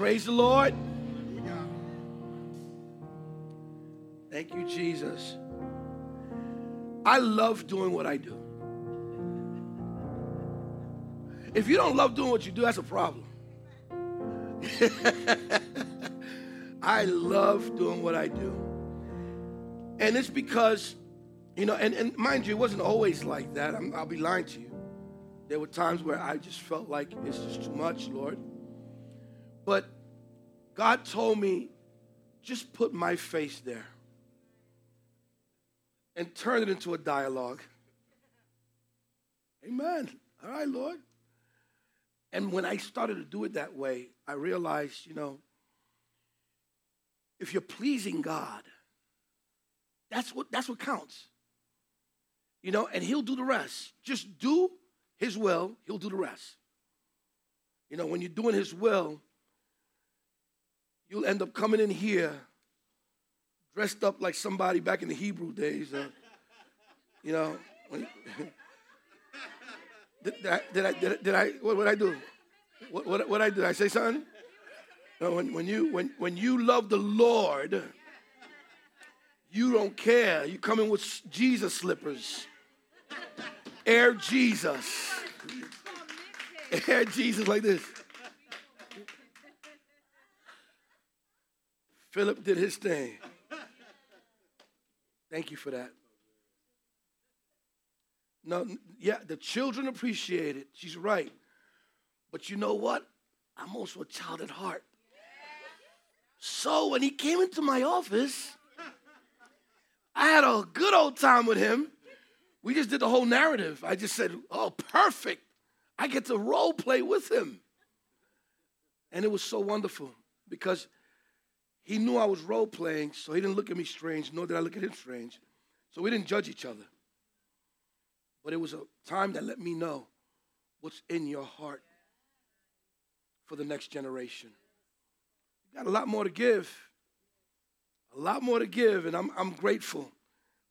Praise the Lord. Thank you, Jesus. I love doing what I do. If you don't love doing what you do, that's a problem. I love doing what I do. And it's because, you know, and, and mind you, it wasn't always like that. i will be lying to you. There were times where I just felt like it's just too much, Lord. But God told me, just put my face there and turn it into a dialogue. Amen. All right, Lord. And when I started to do it that way, I realized, you know, if you're pleasing God, that's what that's what counts. You know, and he'll do the rest. Just do his will, he'll do the rest. You know, when you're doing his will, you'll end up coming in here dressed up like somebody back in the Hebrew days. Uh, you know, did, did, I, did, I, did, I, did I, what did I do? What, what, what I do? I say something? No, when, when, you, when, when you love the Lord, you don't care. You come in with Jesus slippers. Air Jesus. Air Jesus like this. Philip did his thing. Thank you for that. No, yeah, the children appreciate it. She's right. But you know what? I'm also a child at heart. So when he came into my office, I had a good old time with him. We just did the whole narrative. I just said, oh, perfect. I get to role play with him. And it was so wonderful because he knew I was role playing, so he didn't look at me strange, nor did I look at him strange. So we didn't judge each other. But it was a time that let me know what's in your heart for the next generation. You got a lot more to give. A lot more to give, and I'm, I'm grateful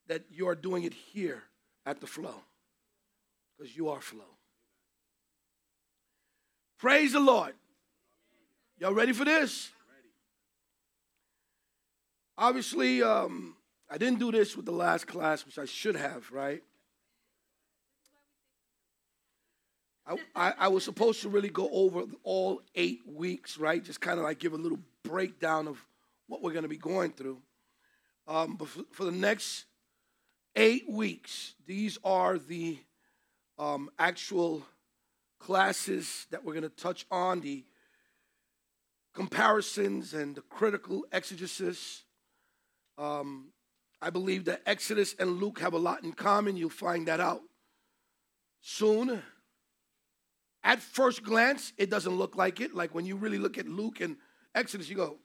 that you are doing it here at the flow because you are flow. Praise the Lord. Y'all ready for this? Obviously, um, I didn't do this with the last class, which I should have, right? I, I, I, was supposed to really go over all eight weeks, right? Just kind of like give a little breakdown of what we're going to be going through. Um, but for, for, the next eight weeks, these are the um, actual classes that we're going to touch on the comparisons and the critical exegesis um, I believe that Exodus and Luke have a lot in common. You'll find that out soon. At first glance, it doesn't look like it. Like when you really look at Luke and Exodus, you go,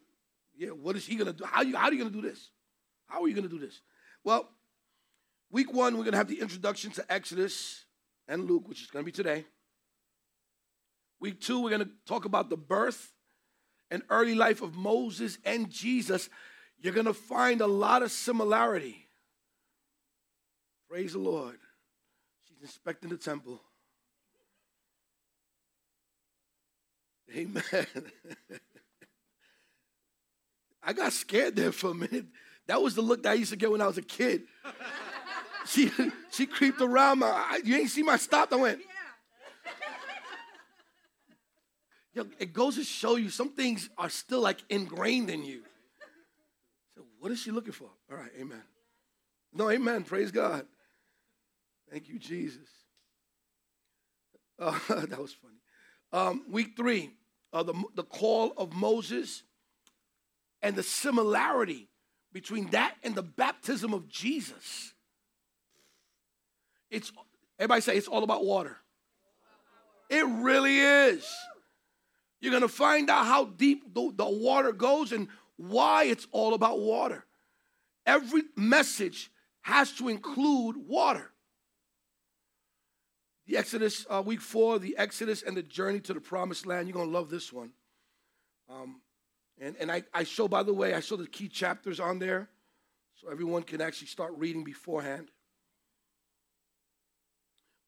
yeah, what is he going to do? How, you, how are you going to do this? How are you going to do this? Well, week one, we're going to have the introduction to Exodus and Luke, which is going to be today. Week two, we're going to talk about the birth and early life of Moses and Jesus you're going to find a lot of similarity. Praise the Lord. She's inspecting the temple. Amen. I got scared there for a minute. That was the look that I used to get when I was a kid. she she creeped around my. You ain't see my stop. I went. Yo, it goes to show you some things are still like ingrained in you. What is she looking for? All right, amen. No, amen. Praise God. Thank you, Jesus. Uh, that was funny. Um, week three, uh, the, the call of Moses and the similarity between that and the baptism of Jesus. It's everybody say it's all about water. It really is. You're gonna find out how deep the, the water goes and why it's all about water. Every message has to include water. The Exodus, uh, week four, the Exodus and the journey to the promised land. You're going to love this one. Um, and and I, I show, by the way, I show the key chapters on there so everyone can actually start reading beforehand.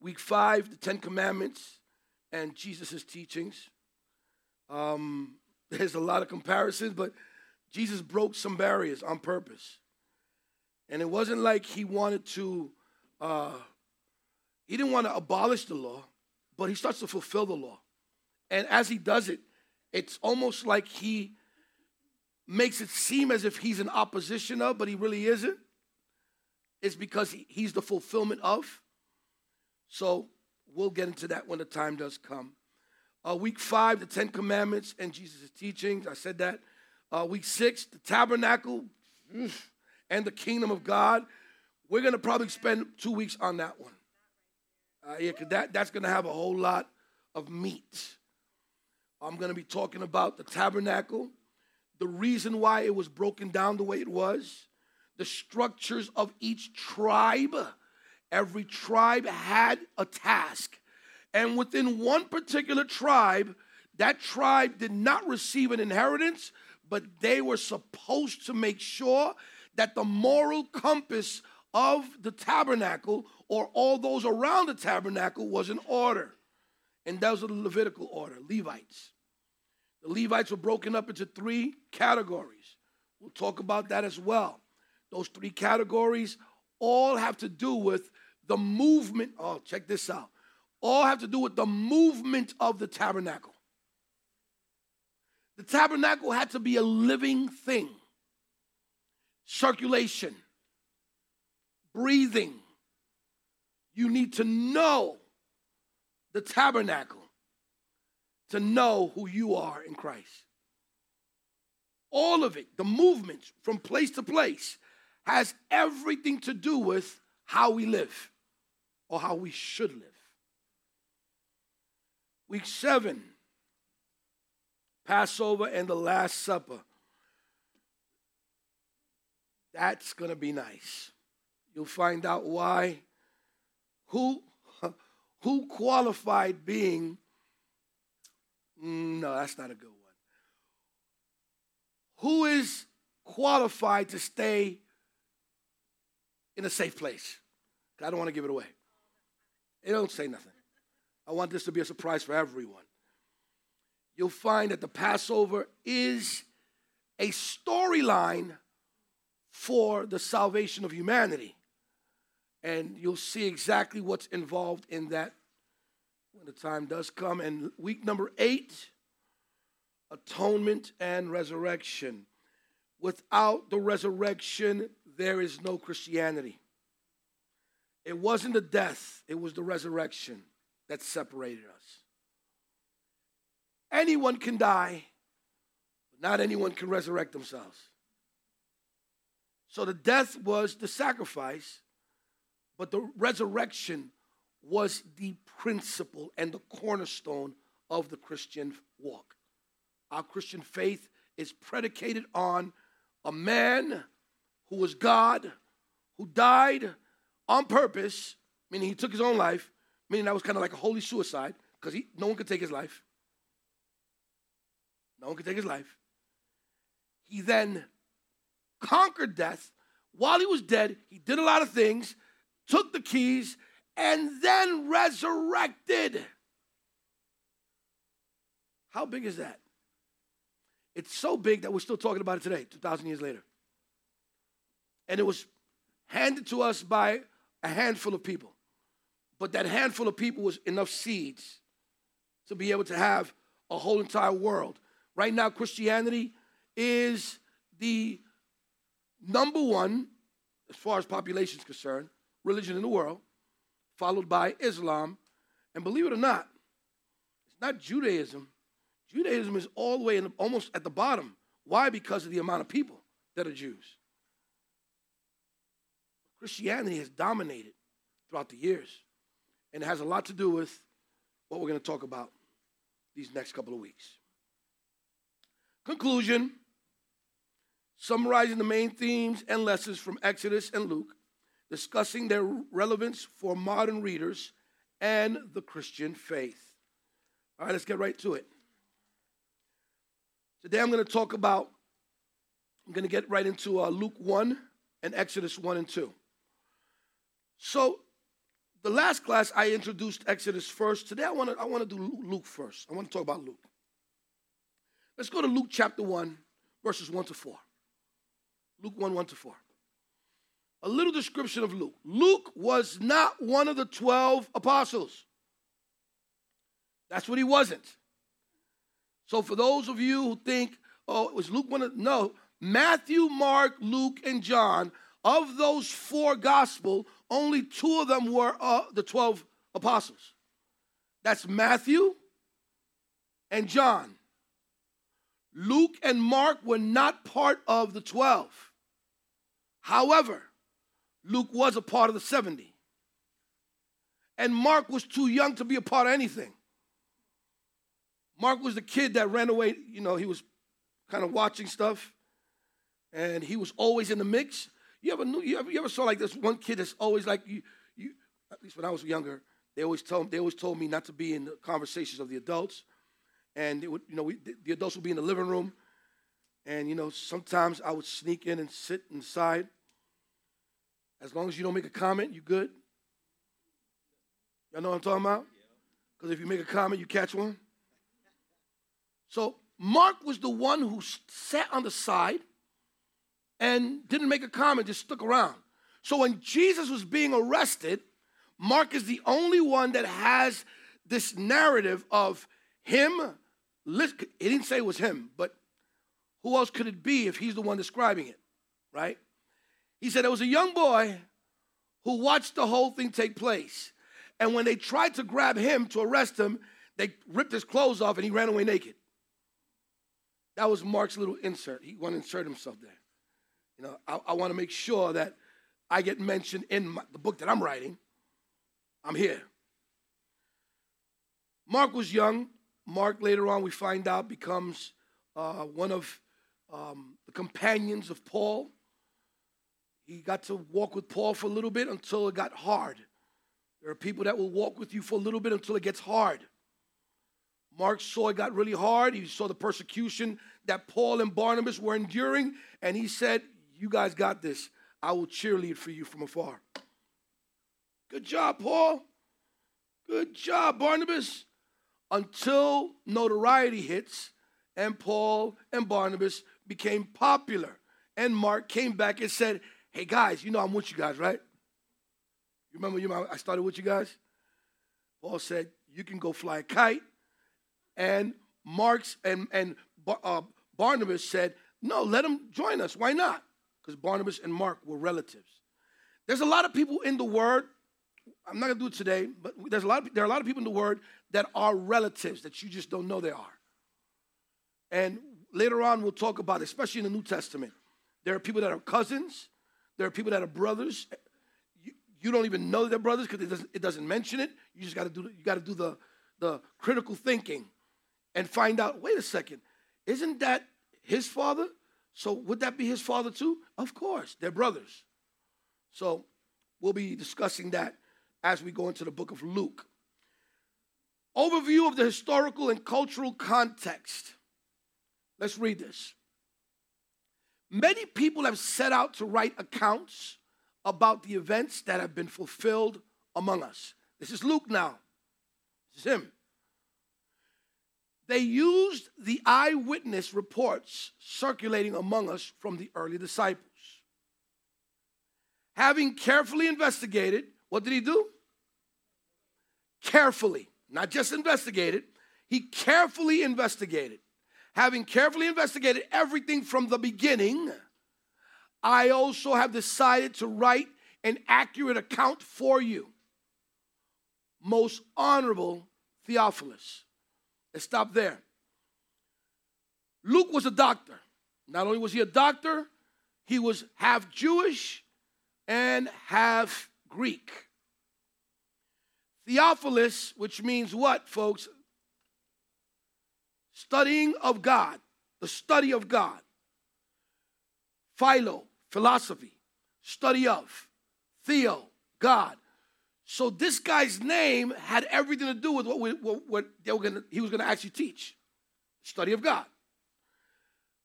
Week five, the Ten Commandments and Jesus' teachings. Um, there's a lot of comparisons, but Jesus broke some barriers on purpose. And it wasn't like he wanted to, uh, he didn't want to abolish the law, but he starts to fulfill the law. And as he does it, it's almost like he makes it seem as if he's in opposition of, but he really isn't. It's because he, he's the fulfillment of. So we'll get into that when the time does come. Uh, week five, the Ten Commandments and Jesus' teachings. I said that. Uh, week six, the tabernacle and the kingdom of God. We're going to probably spend two weeks on that one. Uh, yeah, because that, that's going to have a whole lot of meat. I'm going to be talking about the tabernacle, the reason why it was broken down the way it was, the structures of each tribe. Every tribe had a task. And within one particular tribe, that tribe did not receive an inheritance, but they were supposed to make sure that the moral compass of the tabernacle or all those around the tabernacle was in order. And that was the Levitical order, Levites. The Levites were broken up into three categories. We'll talk about that as well. Those three categories all have to do with the movement. Oh, check this out. All have to do with the movement of the tabernacle. The tabernacle had to be a living thing circulation, breathing. You need to know the tabernacle to know who you are in Christ. All of it, the movements from place to place, has everything to do with how we live or how we should live. Week seven, Passover and the Last Supper. That's going to be nice. You'll find out why. Who, who qualified being no, that's not a good one. Who is qualified to stay in a safe place? I don't want to give it away. It don't say nothing. I want this to be a surprise for everyone. You'll find that the Passover is a storyline for the salvation of humanity. And you'll see exactly what's involved in that when the time does come. And week number eight, atonement and resurrection. Without the resurrection, there is no Christianity. It wasn't the death, it was the resurrection that separated us. Anyone can die, but not anyone can resurrect themselves. So the death was the sacrifice, but the resurrection was the principle and the cornerstone of the Christian walk. Our Christian faith is predicated on a man who was God, who died on purpose, meaning he took his own life, meaning that was kind of like a holy suicide, because no one could take his life. No one could take his life. He then conquered death. While he was dead, he did a lot of things, took the keys, and then resurrected. How big is that? It's so big that we're still talking about it today, 2,000 years later. And it was handed to us by a handful of people. But that handful of people was enough seeds to be able to have a whole entire world. Right now, Christianity is the number one, as far as population is concerned, religion in the world followed by Islam. And believe it or not, it's not Judaism. Judaism is all the way in, almost at the bottom. Why? Because of the amount of people that are Jews. Christianity has dominated throughout the years, and it has a lot to do with what we're going to talk about these next couple of weeks. Conclusion summarizing the main themes and lessons from Exodus and Luke discussing their relevance for modern readers and the Christian faith. All right, let's get right to it. Today I'm going to talk about, I'm going to get right into uh, Luke 1 and Exodus 1 and 2. So, the last class I introduced Exodus first. Today I want to I want to do Luke first. I want to talk about Luke. Let's go to Luke chapter 1, verses 1 to 4. Luke 1, 1 to 4. A little description of Luke. Luke was not one of the 12 apostles. That's what he wasn't. So for those of you who think, oh, it was Luke one of, no, Matthew, Mark, Luke, and John, of those four gospel, only two of them were uh, the 12 apostles. That's Matthew and John. Luke and Mark were not part of the 12. However, Luke was a part of the 70. And Mark was too young to be a part of anything. Mark was the kid that ran away, you know, he was kind of watching stuff and he was always in the mix. You ever knew you ever, you ever saw like this one kid that's always like you you at least when I was younger, they always told they always told me not to be in the conversations of the adults. And would, you know, we, the adults would be in the living room and you know, sometimes I would sneak in and sit inside. As long as you don't make a comment, you good. Y'all know what I'm talking about? Because if you make a comment, you catch one. So Mark was the one who sat on the side and didn't make a comment, just stuck around. So when Jesus was being arrested, Mark is the only one that has this narrative of him. He didn't say it was him, but who else could it be if he's the one describing it, right? He said there was a young boy who watched the whole thing take place. And when they tried to grab him to arrest him, they ripped his clothes off and he ran away naked. That was Mark's little insert. He wanted to insert himself there. You know, I, I want to make sure that I get mentioned in my, the book that I'm writing. I'm here. Mark was young. Mark, later on, we find out, becomes uh, one of um, the companions of Paul. He got to walk with Paul for a little bit until it got hard. There are people that will walk with you for a little bit until it gets hard. Mark saw it got really hard. He saw the persecution that Paul and Barnabas were enduring, and he said, You guys got this. I will cheerlead for you from afar. Good job, Paul. Good job, Barnabas. Until notoriety hits, and Paul and Barnabas became popular. And Mark came back and said, Hey guys, you know I'm with you guys, right? You remember you I started with you guys? Paul said, You can go fly a kite and Mark's and and uh, Barnabas said, "No, let him join us. Why not?" Because Barnabas and Mark were relatives. There's a lot of people in the Word. I'm not gonna do it today, but there's a lot. Of, there are a lot of people in the Word that are relatives that you just don't know they are. And later on, we'll talk about, especially in the New Testament. There are people that are cousins. There are people that are brothers. You, you don't even know they're brothers because it doesn't, it doesn't mention it. You just got to do. You got to do the the critical thinking and find out wait a second, isn't that his father? So would that be his father too? Of course, they're brothers. So we'll be discussing that as we go into the book of Luke. Overview of the historical and cultural context. Let's read this. Many people have set out to write accounts about the events that have been fulfilled among us. This is Luke now. This is him. They used the eyewitness reports circulating among us from the early disciples. Having carefully investigated, what did he do? Carefully, not just investigated, he carefully investigated. Having carefully investigated everything from the beginning, I also have decided to write an accurate account for you. Most honorable Theophilus. Let's stop there. Luke was a doctor. Not only was he a doctor, he was half Jewish and half Greek. Theophilus, which means what, folks? Studying of God, the study of God. Philo, philosophy, study of. Theo, God. So this guy's name had everything to do with what, we, what, what they were gonna, he was going to actually teach study of God.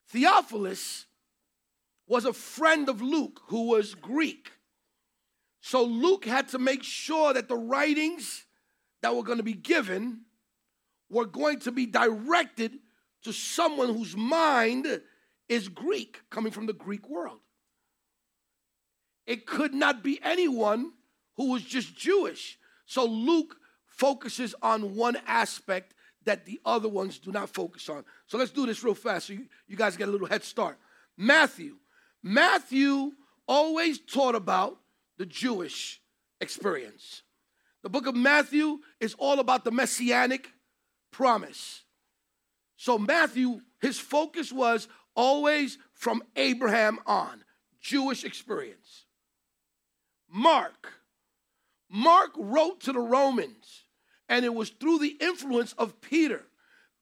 Theophilus was a friend of Luke who was Greek. So Luke had to make sure that the writings that were going to be given were going to be directed to someone whose mind is Greek, coming from the Greek world. It could not be anyone who was just Jewish. So Luke focuses on one aspect that the other ones do not focus on. So let's do this real fast so you, you guys get a little head start. Matthew. Matthew always taught about the Jewish experience. The book of Matthew is all about the messianic promise. So, Matthew, his focus was always from Abraham on, Jewish experience. Mark, Mark wrote to the Romans, and it was through the influence of Peter.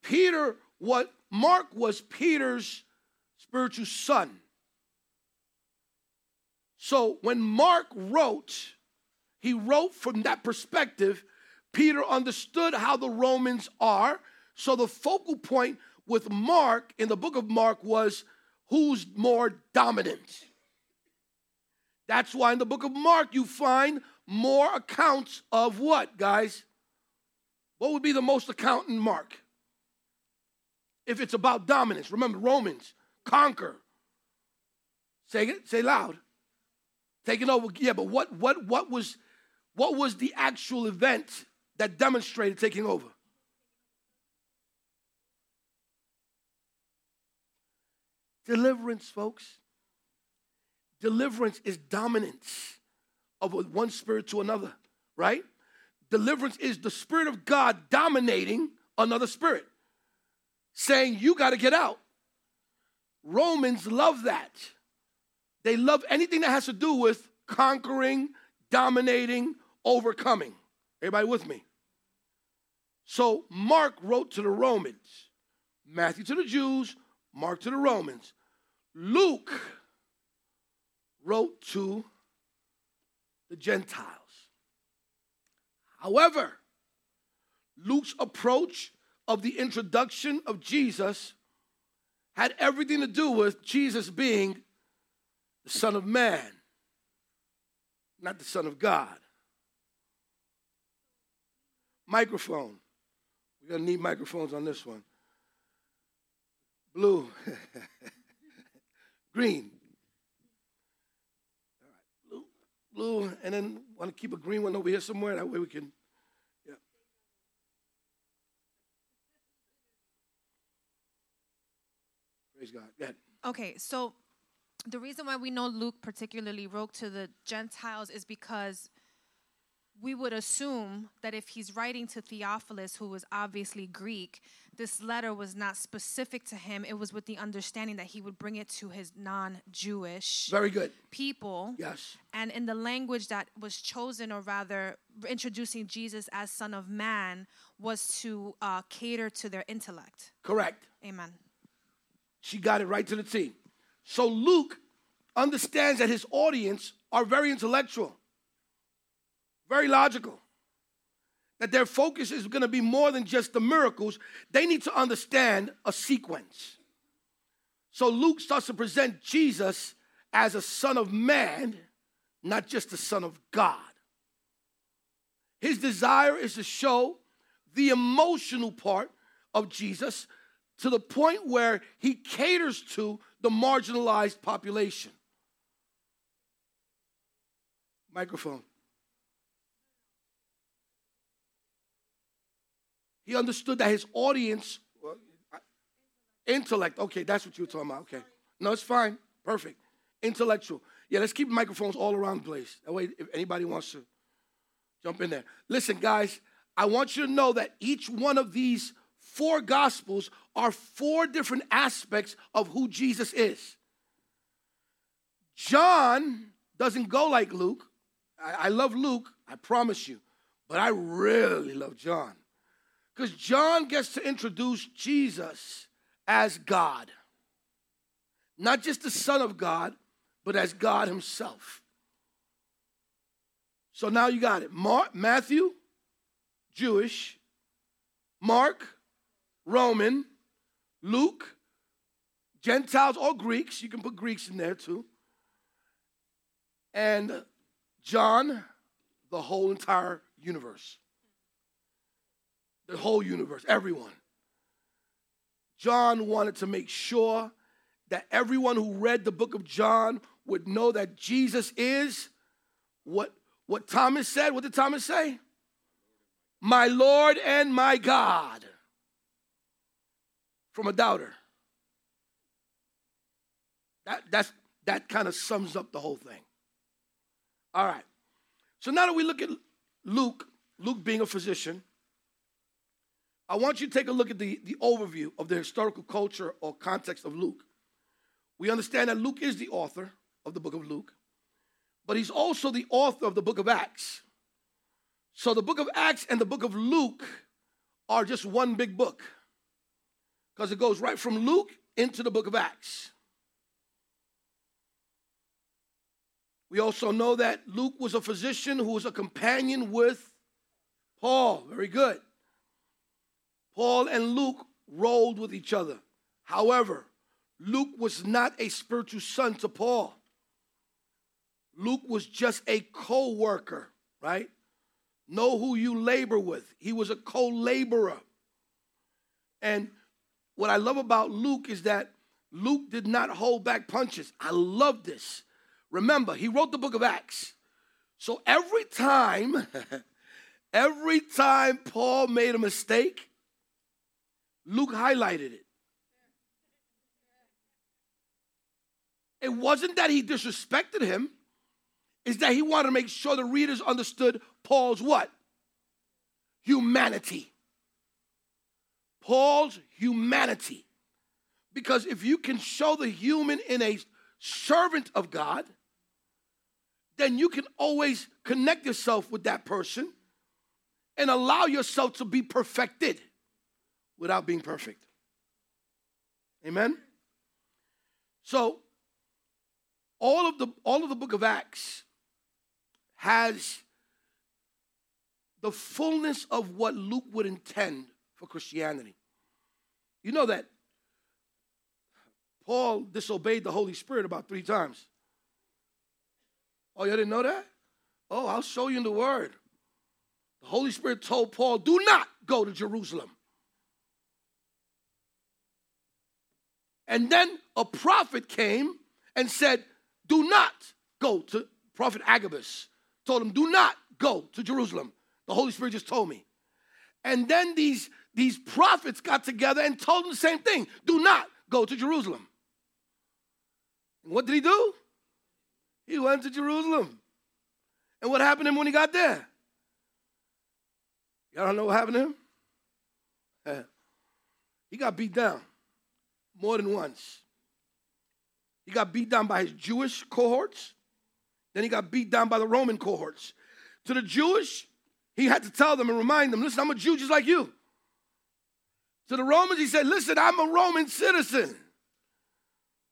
Peter, what Mark was Peter's spiritual son. So when Mark wrote, he wrote from that perspective. Peter understood how the Romans are. So the focal point with Mark in the book of Mark was who's more dominant. That's why in the book of Mark you find more accounts of what, guys? What would be the most account in Mark? If it's about dominance. Remember, Romans, conquer. Say it, say loud. Taking over. Yeah, but what what what was what was the actual event that demonstrated taking over? Deliverance, folks. Deliverance is dominance of one spirit to another, right? Deliverance is the spirit of God dominating another spirit, saying, You got to get out. Romans love that. They love anything that has to do with conquering, dominating, overcoming. Everybody with me? So Mark wrote to the Romans, Matthew to the Jews, Mark to the Romans. Luke wrote to the Gentiles. However, Luke's approach of the introduction of Jesus had everything to do with Jesus being Son of Man, not the Son of God. Microphone. We're going to need microphones on this one. Blue. Green. All right. Blue, blue, and then want to keep a green one over here somewhere. That way we can. Yeah. Praise God. Yeah. Okay, so the reason why we know Luke particularly wrote to the Gentiles is because we would assume that if he's writing to Theophilus, who was obviously Greek, this letter was not specific to him. It was with the understanding that he would bring it to his non Jewish Very good. people. Yes. And in the language that was chosen, or rather introducing Jesus as Son of Man, was to uh, cater to their intellect. Correct. Amen. She got it right to the T. So Luke understands that his audience are very intellectual, very logical. That their focus is going to be more than just the miracles. They need to understand a sequence. So Luke starts to present Jesus as a son of man, not just a son of God. His desire is to show the emotional part of Jesus to the point where he caters to the marginalized population. Microphone. He understood that his audience, intellect, okay, that's what you were talking about. Okay. No, it's fine. Perfect. Intellectual. Yeah, let's keep microphones all around the place. That way, if anybody wants to jump in there. Listen, guys, I want you to know that each one of these four gospels are four different aspects of who Jesus is. John doesn't go like Luke. I, I love Luke, I promise you, but I really love John. Because John gets to introduce Jesus as God. Not just the Son of God, but as God Himself. So now you got it. Mark, Matthew, Jewish. Mark, Roman. Luke, Gentiles or Greeks. You can put Greeks in there too. And John, the whole entire universe. The whole universe, everyone. John wanted to make sure that everyone who read the book of John would know that Jesus is what, what Thomas said. What did Thomas say? My Lord and my God. From a doubter. That, that's, that kind of sums up the whole thing. All right. So now that we look at Luke, Luke being a physician, I want you to take a look at the, the overview of the historical culture or context of Luke. We understand that Luke is the author of the book of Luke, but he's also the author of the book of Acts. So the book of Acts and the book of Luke are just one big book because it goes right from Luke into the book of Acts. We also know that Luke was a physician who was a companion with Paul. Very good. Paul and Luke rolled with each other. However, Luke was not a spiritual son to Paul. Luke was just a co worker, right? Know who you labor with. He was a co laborer. And what I love about Luke is that Luke did not hold back punches. I love this. Remember, he wrote the book of Acts. So every time, every time Paul made a mistake, Luke highlighted it. It wasn't that he disrespected him, it's that he wanted to make sure the readers understood Paul's what? Humanity. Paul's humanity. Because if you can show the human in a servant of God, then you can always connect yourself with that person and allow yourself to be perfected without being perfect. Amen. So all of the all of the book of Acts has the fullness of what Luke would intend for Christianity. You know that Paul disobeyed the Holy Spirit about 3 times. Oh, you didn't know that? Oh, I'll show you in the Word. The Holy Spirit told Paul, do not go to Jerusalem. And then a prophet came and said, do not go to Prophet Agabus. Told him, do not go to Jerusalem. The Holy Spirit just told me. And then these, these prophets got together and told him the same thing do not go to Jerusalem. And what did he do? He went to Jerusalem. And what happened to him when he got there? Y'all don't know what happened to him? Eh. he got beat down more than once. He got beat down by his Jewish cohorts. Then he got beat down by the Roman cohorts. To the Jewish, he had to tell them and remind them listen, I'm a Jew just like you. To the Romans, he said, listen, I'm a Roman citizen.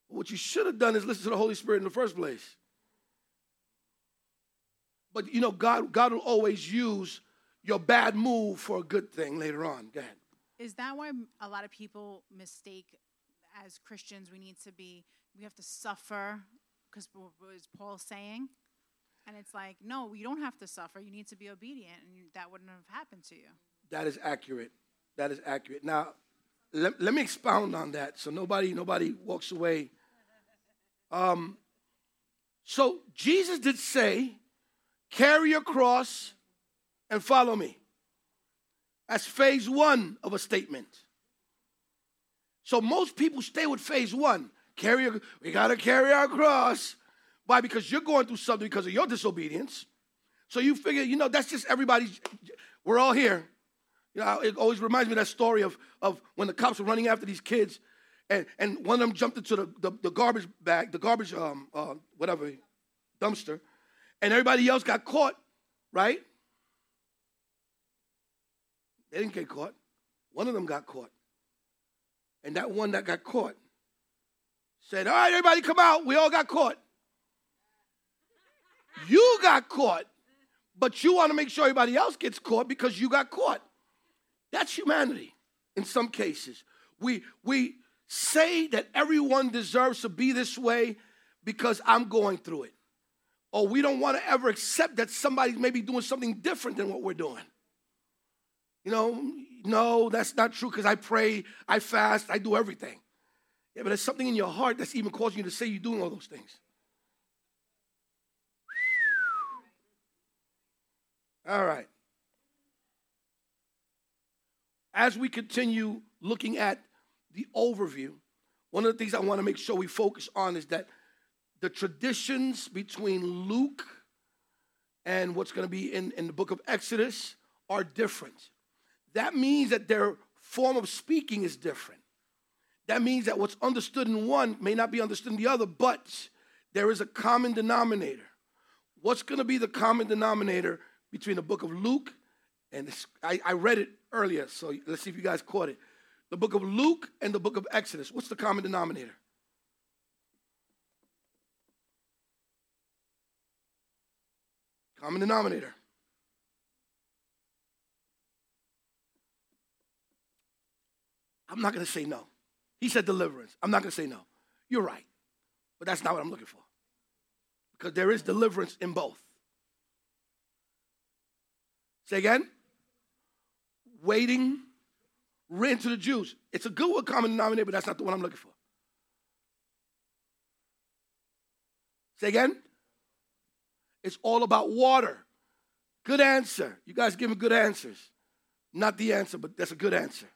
What you should have done is listen to the Holy Spirit in the first place. But you know, God, God will always use your bad move for a good thing later on. Go ahead. Is that why a lot of people mistake as Christians we need to be we have to suffer because what is Paul saying? And it's like, no, you don't have to suffer. You need to be obedient, and that wouldn't have happened to you. That is accurate. That is accurate. Now, let, let me expound on that so nobody nobody walks away. Um, so Jesus did say Carry your cross and follow me. That's phase one of a statement. So most people stay with phase one. Carry a, we gotta carry our cross. Why? Because you're going through something because of your disobedience. So you figure, you know, that's just everybody's. We're all here. You know, it always reminds me of that story of, of when the cops were running after these kids, and, and one of them jumped into the, the, the garbage bag, the garbage, um, uh, whatever, dumpster, and everybody else got caught, right? They didn't get caught. One of them got caught. And that one that got caught said, All right, everybody come out. We all got caught. You got caught, but you want to make sure everybody else gets caught because you got caught. That's humanity in some cases. We, we say that everyone deserves to be this way because I'm going through it or we don't want to ever accept that somebody's maybe doing something different than what we're doing. You know, no, that's not true because I pray, I fast, I do everything. Yeah, but there's something in your heart that's even causing you to say you're doing all those things. All right. As we continue looking at the overview, one of the things I want to make sure we focus on is that the traditions between Luke and what's going to be in, in the book of Exodus are different. That means that their form of speaking is different. That means that what's understood in one may not be understood in the other, but there is a common denominator. What's going to be the common denominator between the book of Luke and I, I read it earlier, so let's see if you guys caught it. The book of Luke and the book of Exodus. What's the common denominator? Common denominator. I'm not going to say no. He said deliverance. I'm not going to say no. You're right. But that's not what I'm looking for. Because there is deliverance in both. Say again. Waiting, written to the Jews. It's a good one, common denominator, but that's not the one I'm looking for. Say again. It's all about water. Good answer. You guys give me good answers. Not the answer, but that's a good answer.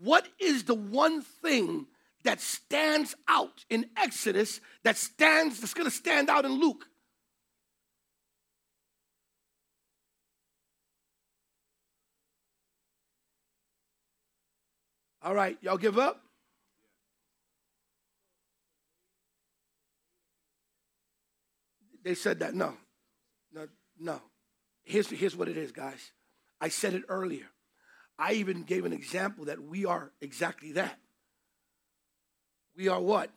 What is the one thing that stands out in Exodus that stands that's going to stand out in Luke? All right, y'all give up? They said that. No. No, no. Here's, here's what it is, guys. I said it earlier. I even gave an example that we are exactly that. We are what?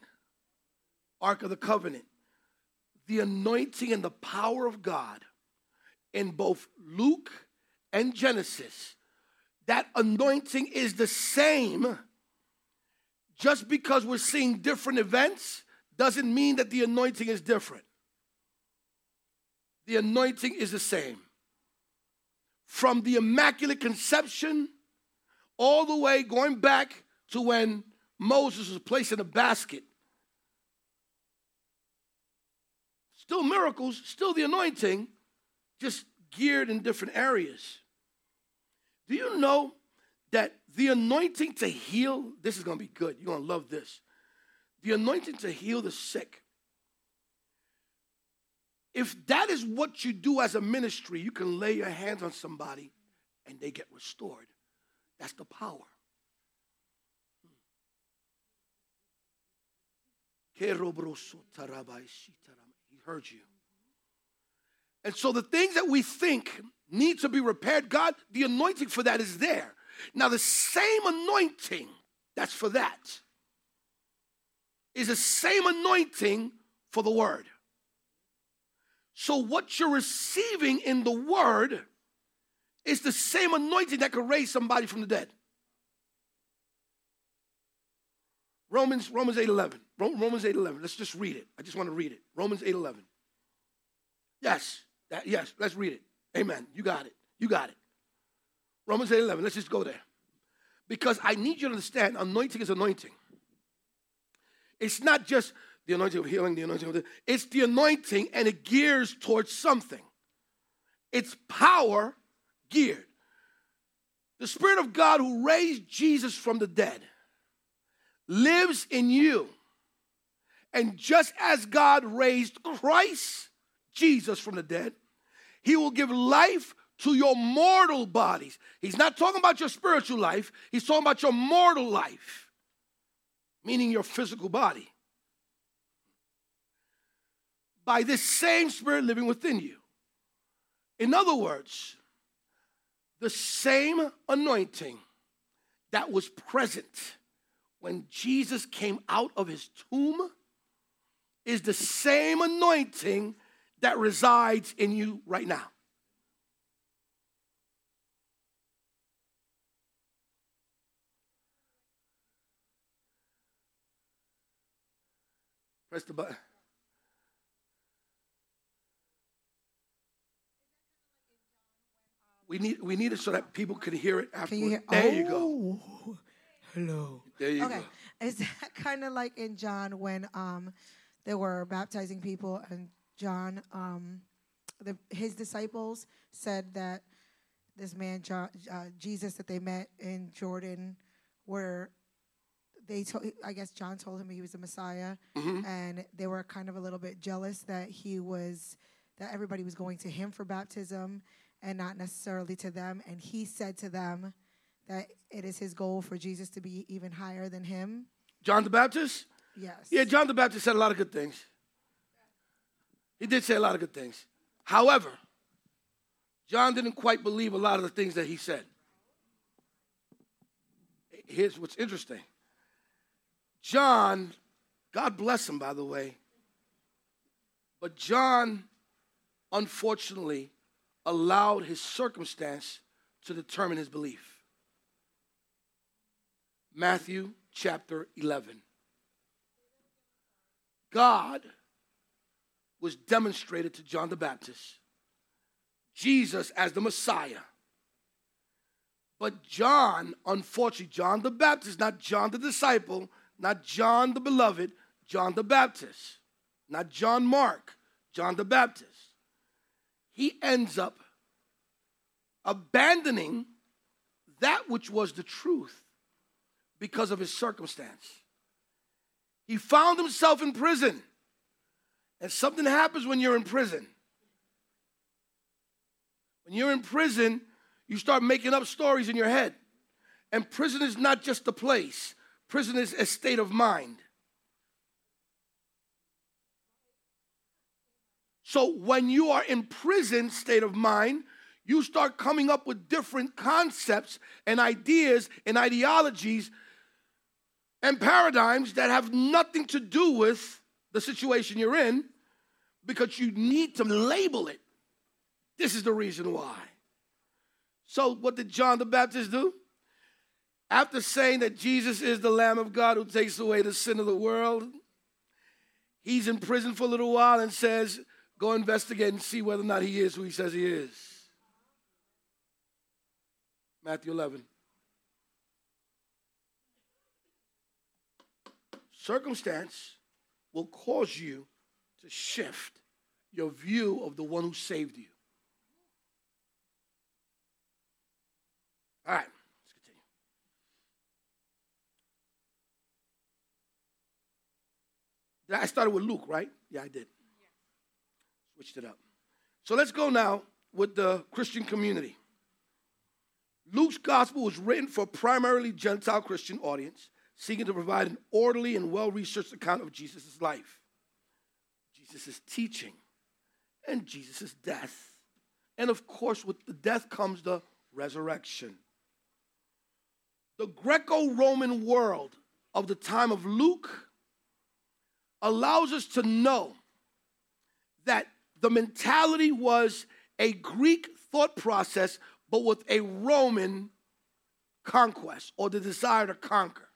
Ark of the Covenant. The anointing and the power of God in both Luke and Genesis. That anointing is the same. Just because we're seeing different events doesn't mean that the anointing is different. The anointing is the same from the Immaculate Conception all the way going back to when Moses was placed in a basket. Still miracles, still the anointing, just geared in different areas. Do you know that the anointing to heal, this is going to be good. You're going to love this. The anointing to heal the sick if that is what you do as a ministry, you can lay your hands on somebody and they get restored. That's the power. He heard you. And so the things that we think need to be repaired, God, the anointing for that is there. Now, the same anointing that's for that is the same anointing for the word. So, what you're receiving in the word is the same anointing that could raise somebody from the dead. Romans, Romans 8 11. Romans 8 11. Let's just read it. I just want to read it. Romans 8 11. Yes, that, yes, let's read it. Amen. You got it. You got it. Romans 8 11. Let's just go there. Because I need you to understand anointing is anointing. It's not just the anointing of healing, the anointing of the, it's the anointing and it gears towards something. It's power geared. The Spirit of God who raised Jesus from the dead lives in you. And just as God raised Christ, Jesus, from the dead, He will give life to your mortal bodies. He's not talking about your spiritual life, He's talking about your mortal life, meaning your physical body by this same Spirit living within you. In other words, the same anointing that was present when Jesus came out of his tomb is the same anointing that resides in you right now. Press the button. We need we need it so that people can hear it after. Can you hear? There you go. Oh, Hello. There you okay. go. Is that kind of like in John when um they were baptizing people and John um the his disciples said that this man John, uh, Jesus that they met in Jordan where they told I guess John told him he was the Messiah Mm-hmm. and they were kind of a little bit jealous that he was that everybody was going to him for baptism and not necessarily to them and he said to them that it is his goal for Jesus to be even higher than him. John the Baptist. Yes. Yeah, John the Baptist said a lot of good things. He did say a lot of good things. However, John didn't quite believe a lot of the things that he said. Here's what's interesting John, God bless him, by the way, but John, unfortunately, allowed his circumstance to determine his belief. Matthew chapter 11. God was demonstrated to John the Baptist, Jesus as the Messiah. But John, unfortunately, John the Baptist, not John the disciple, not John the beloved, John the Baptist, not John Mark, John the Baptist, he ends up abandoning that which was the truth because of his circumstance. He found himself in prison. And something happens when you're in prison. When you're in prison, you start making up stories in your head. And prison is not just a place, prison is a state of mind. So when you are in prison state of mind, you start coming up with different concepts and ideas and ideologies and paradigms that have nothing to do with the situation you're in because you need to label it. This is the reason why. So, what did John the Baptist do? After saying that Jesus is the Lamb of God who takes away the sin of the world, he's in prison for a little while and says, Go investigate and see whether or not he is who he says he is. Matthew 11. Circumstance will cause you to shift your view of the one who saved you. All right, let's continue. I started with Luke, right? Yeah, I did. Switched it up. So let's go now with the Christian community. Luke's gospel was written for a primarily Gentile Christian audience, seeking to provide an orderly and well researched account of Jesus' life, Jesus' teaching, and Jesus' death. And of course, with the death comes the resurrection. The Greco Roman world of the time of Luke allows us to know that the mentality was a Greek thought process, but with a Roman conquest or the desire to conquer.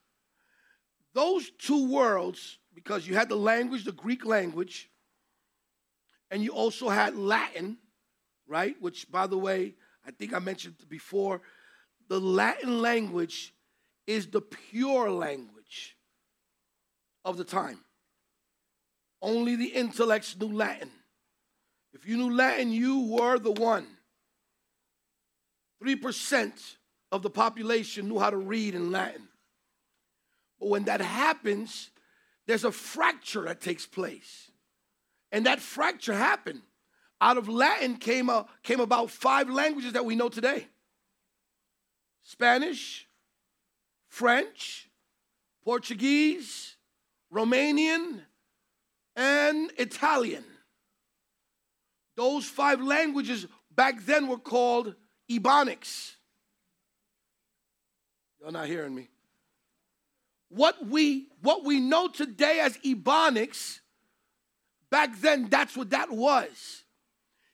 Those two worlds, because you had the language, the Greek language, and you also had Latin, right? Which, by the way, I think I mentioned before, the Latin language is the pure language of the time. Only the intellects knew Latin. If you knew Latin, you were the one. 3% of the population knew how to read in Latin. But when that happens, there's a fracture that takes place. And that fracture happened. Out of Latin came, a, came about five languages that we know today Spanish, French, Portuguese, Romanian, and Italian. Those five languages back then were called Ebonics. Y'all not hearing me? What we what we know today as Ebonics, back then that's what that was.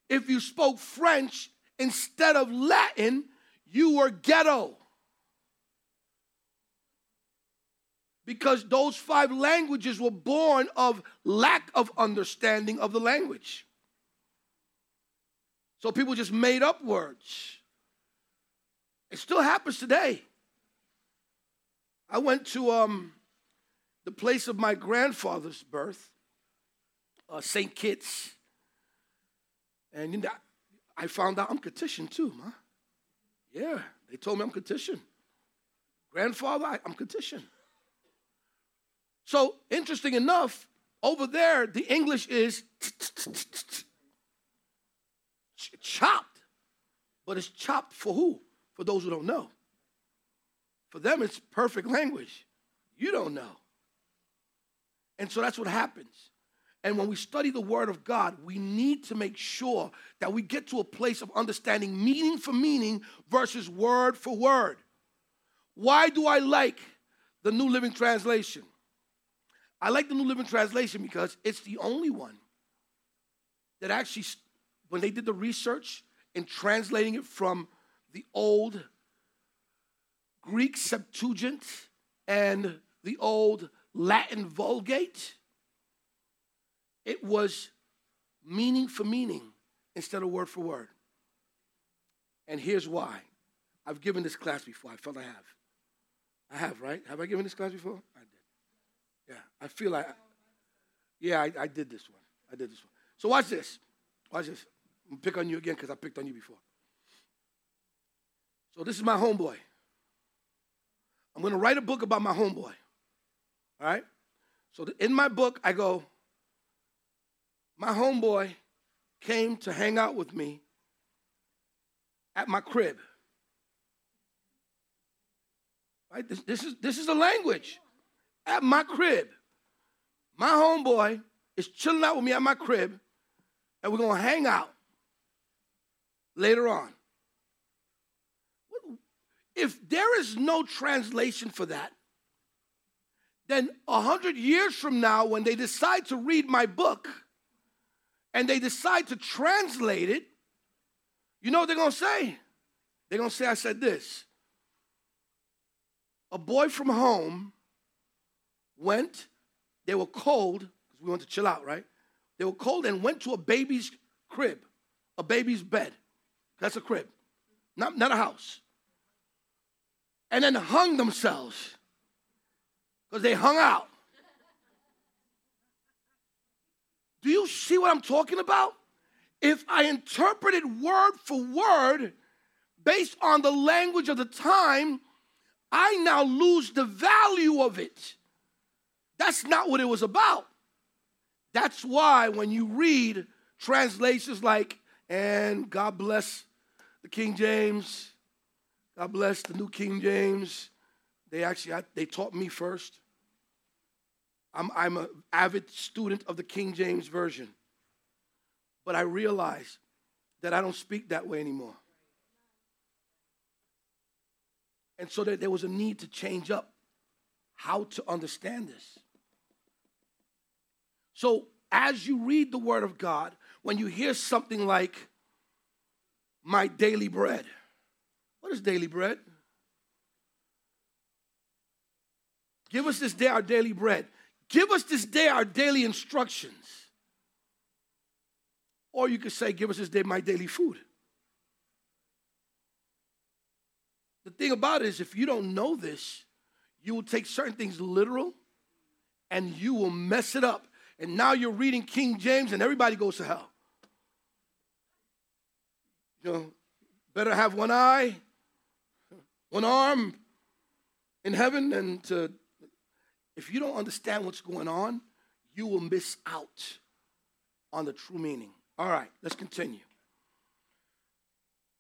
If you spoke French instead of Latin, you were ghetto. Because those five languages were born of lack of understanding of the language. So people just made up words. It still happens today. I went to um, the place of my grandfather's birth, uh, St. Kitts, and you know, I found out I'm Kittitian too, ma. Yeah, they told me I'm Kittitian. Grandfather, I, I'm Kittitian. So, interesting enough, over there, the English is chopped. But it's chopped for who? For those who don't know. For them, it's perfect language. You don't know. And so that's what happens. And when we study the Word of God, we need to make sure that we get to a place of understanding meaning for meaning versus word for word. Why do I like the New Living Translation? I like the New Living Translation because it's the only one that actually, when they did the research in translating it from the old Greek Septuagint and the old Latin Vulgate, it was meaning for meaning instead of word for word. And here's why. I've given this class before. I felt I have. I have, right? Have I given this class before? I did. Yeah, I feel like, yeah, I, I did this one. I did this one. So watch this. Watch this. I'm pick on you again because I picked on you before. So this is my homeboy. I'm gonna write a book about my homeboy. All right? So in my book, I go, my homeboy came to hang out with me at my crib. Right? This, this, is, this is the language. At my crib. My homeboy is chilling out with me at my crib, and we're going to hang out later on. If there is no translation for that, then a hundred years from now, when they decide to read my book and they decide to translate it, you know what they're gonna say? They're gonna say, I said this. A boy from home went, they were cold, because we went to chill out, right? They were cold and went to a baby's crib, a baby's bed. That's a crib, not, not a house. And then hung themselves because they hung out. Do you see what I'm talking about? If I interpreted word for word based on the language of the time, I now lose the value of it. That's not what it was about. That's why when you read translations like, and God bless the King James, God bless the New King James, they actually I, they taught me first. I'm, I'm an avid student of the King James Version. But I realize that I don't speak that way anymore. And so that there was a need to change up how to understand this. So as you read the Word of God, when you hear something like, my daily bread, what is daily bread? Give us this day our daily bread. Give us this day our daily instructions. Or you could say, Give us this day my daily food. The thing about it is, if you don't know this, you will take certain things literal and you will mess it up. And now you're reading King James and everybody goes to hell. You know, better have one eye, one arm in heaven and to if you don't understand what's going on, you will miss out on the true meaning. All right, let's continue.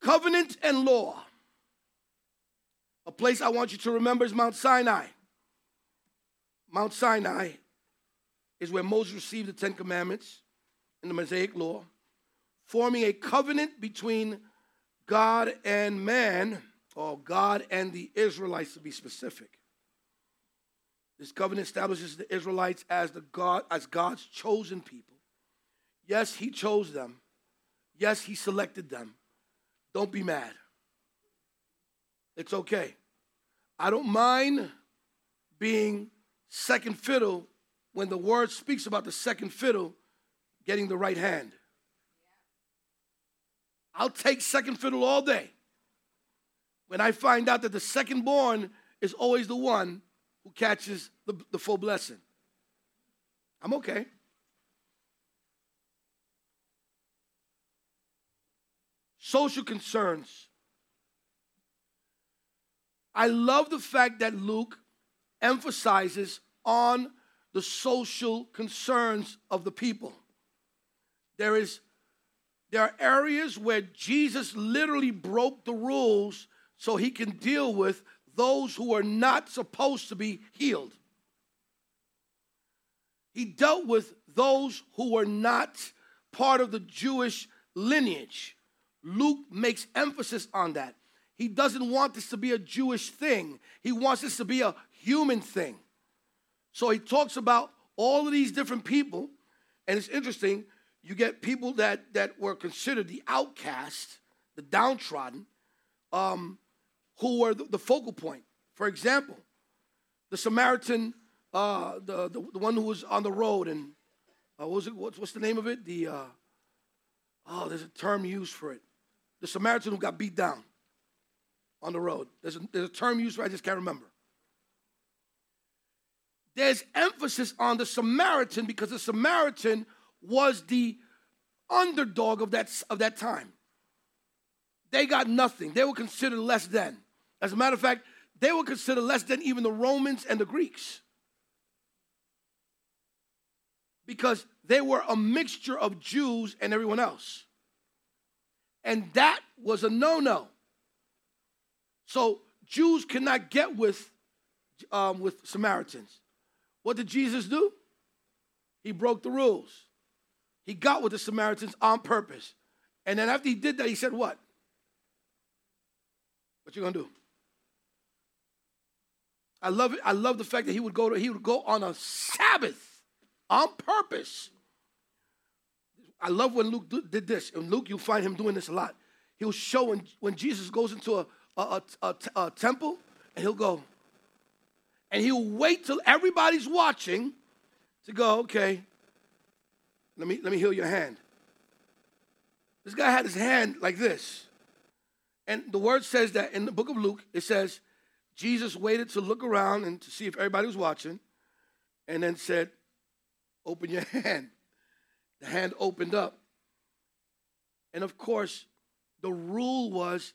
Covenant and law. A place I want you to remember is Mount Sinai. Mount Sinai is where Moses received the Ten Commandments in the Mosaic Law, forming a covenant between God and man, or God and the Israelites to be specific. This covenant establishes the Israelites as the God as God's chosen people. Yes, he chose them. Yes, he selected them. Don't be mad. It's okay. I don't mind being second fiddle when the word speaks about the second fiddle getting the right hand. I'll take second fiddle all day. when I find out that the second born is always the one who catches the, the full blessing. I'm okay. Social concerns. I love the fact that Luke emphasizes on the social concerns of the people. There is there are areas where Jesus literally broke the rules so he can deal with those who are not supposed to be healed. He dealt with those who were not part of the Jewish lineage. Luke makes emphasis on that. He doesn't want this to be a Jewish thing, he wants this to be a human thing. So he talks about all of these different people, and it's interesting. You get people that, that were considered the outcast, the downtrodden, um, who were the, the, focal point. For example, the Samaritan, uh, the, the, the one who was on the road, and uh, what was it? What's, what's the name of it? The uh, oh, there's a term used for it. The Samaritan who got beat down on the road. There's a, there's a term used for it, I just can't remember. There's emphasis on the Samaritan because the Samaritan was the underdog of that, of that time. They got nothing. They were considered less than. As a matter of fact, they were considered less than even the Romans and the Greeks. Because they were a mixture of Jews and everyone else. And that was a no no. So Jews cannot get with, um, with Samaritans. What did Jesus do? He broke the rules. He got with the Samaritans on purpose. And then after he did that, he said, What? What you gonna do? I love it. I love the fact that he would go to he would go on a Sabbath on purpose. I love when Luke did this. And Luke, you'll find him doing this a lot. He'll show when, when Jesus goes into a, a, a, a temple and he'll go, and he'll wait till everybody's watching to go, okay, let me, let me heal your hand. This guy had his hand like this. And the word says that in the book of Luke, it says, Jesus waited to look around and to see if everybody was watching, and then said, Open your hand. The hand opened up. And of course, the rule was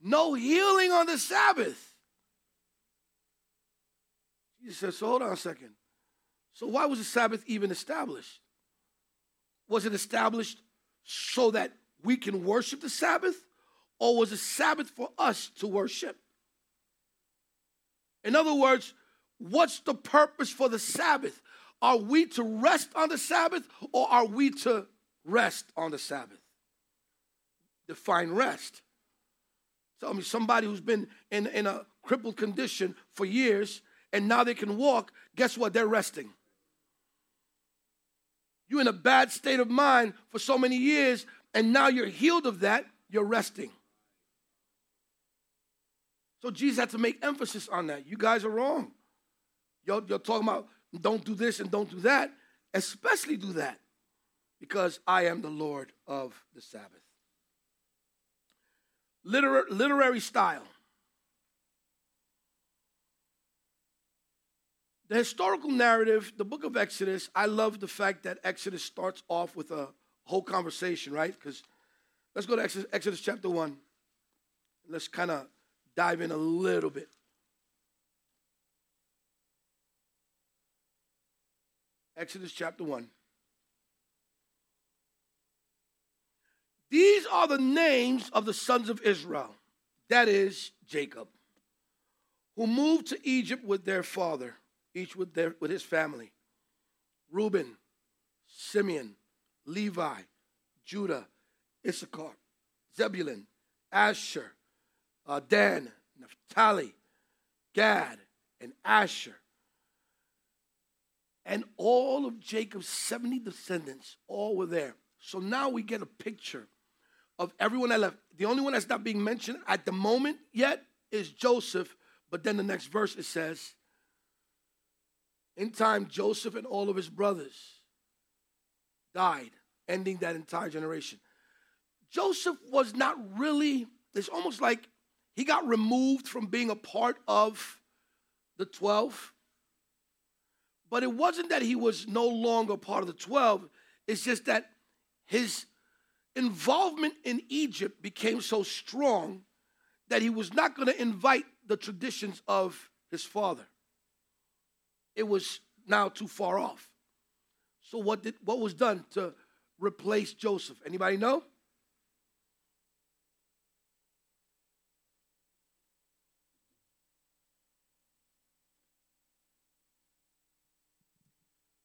no healing on the Sabbath. Jesus said, So hold on a second. So why was the Sabbath even established? Was it established so that we can worship the Sabbath? Or was the Sabbath for us to worship? In other words, what's the purpose for the Sabbath? Are we to rest on the Sabbath or are we to rest on the Sabbath? Define rest. Tell me somebody who's been in, in a crippled condition for years and now they can walk, guess what? They're resting. You're in a bad state of mind for so many years, and now you're healed of that, you're resting. So Jesus had to make emphasis on that. You guys are wrong. You're, you're talking about don't do this and don't do that, especially do that because I am the Lord of the Sabbath. Liter- literary style. The historical narrative, the book of Exodus, I love the fact that Exodus starts off with a whole conversation, right? Because let's go to Exodus, Exodus chapter 1. Let's kind of dive in a little bit. Exodus chapter 1. These are the names of the sons of Israel, that is, Jacob, who moved to Egypt with their father each with, their, with his family Reuben, Simeon, Levi, Judah, Issachar, Zebulun, Asher, uh, Dan, Naphtali, Gad, and Asher. And all of Jacob's 70 descendants, all were there. So now we get a picture of everyone that left. The only one that's not being mentioned at the moment yet is Joseph, but then the next verse it says, in time, Joseph and all of his brothers died, ending that entire generation. Joseph was not really, it's almost like he got removed from being a part of the 12. But it wasn't that he was no longer part of the 12, it's just that his involvement in Egypt became so strong that he was not going to invite the traditions of his father. It was now too far off. So what did what was done to replace Joseph? Anybody know?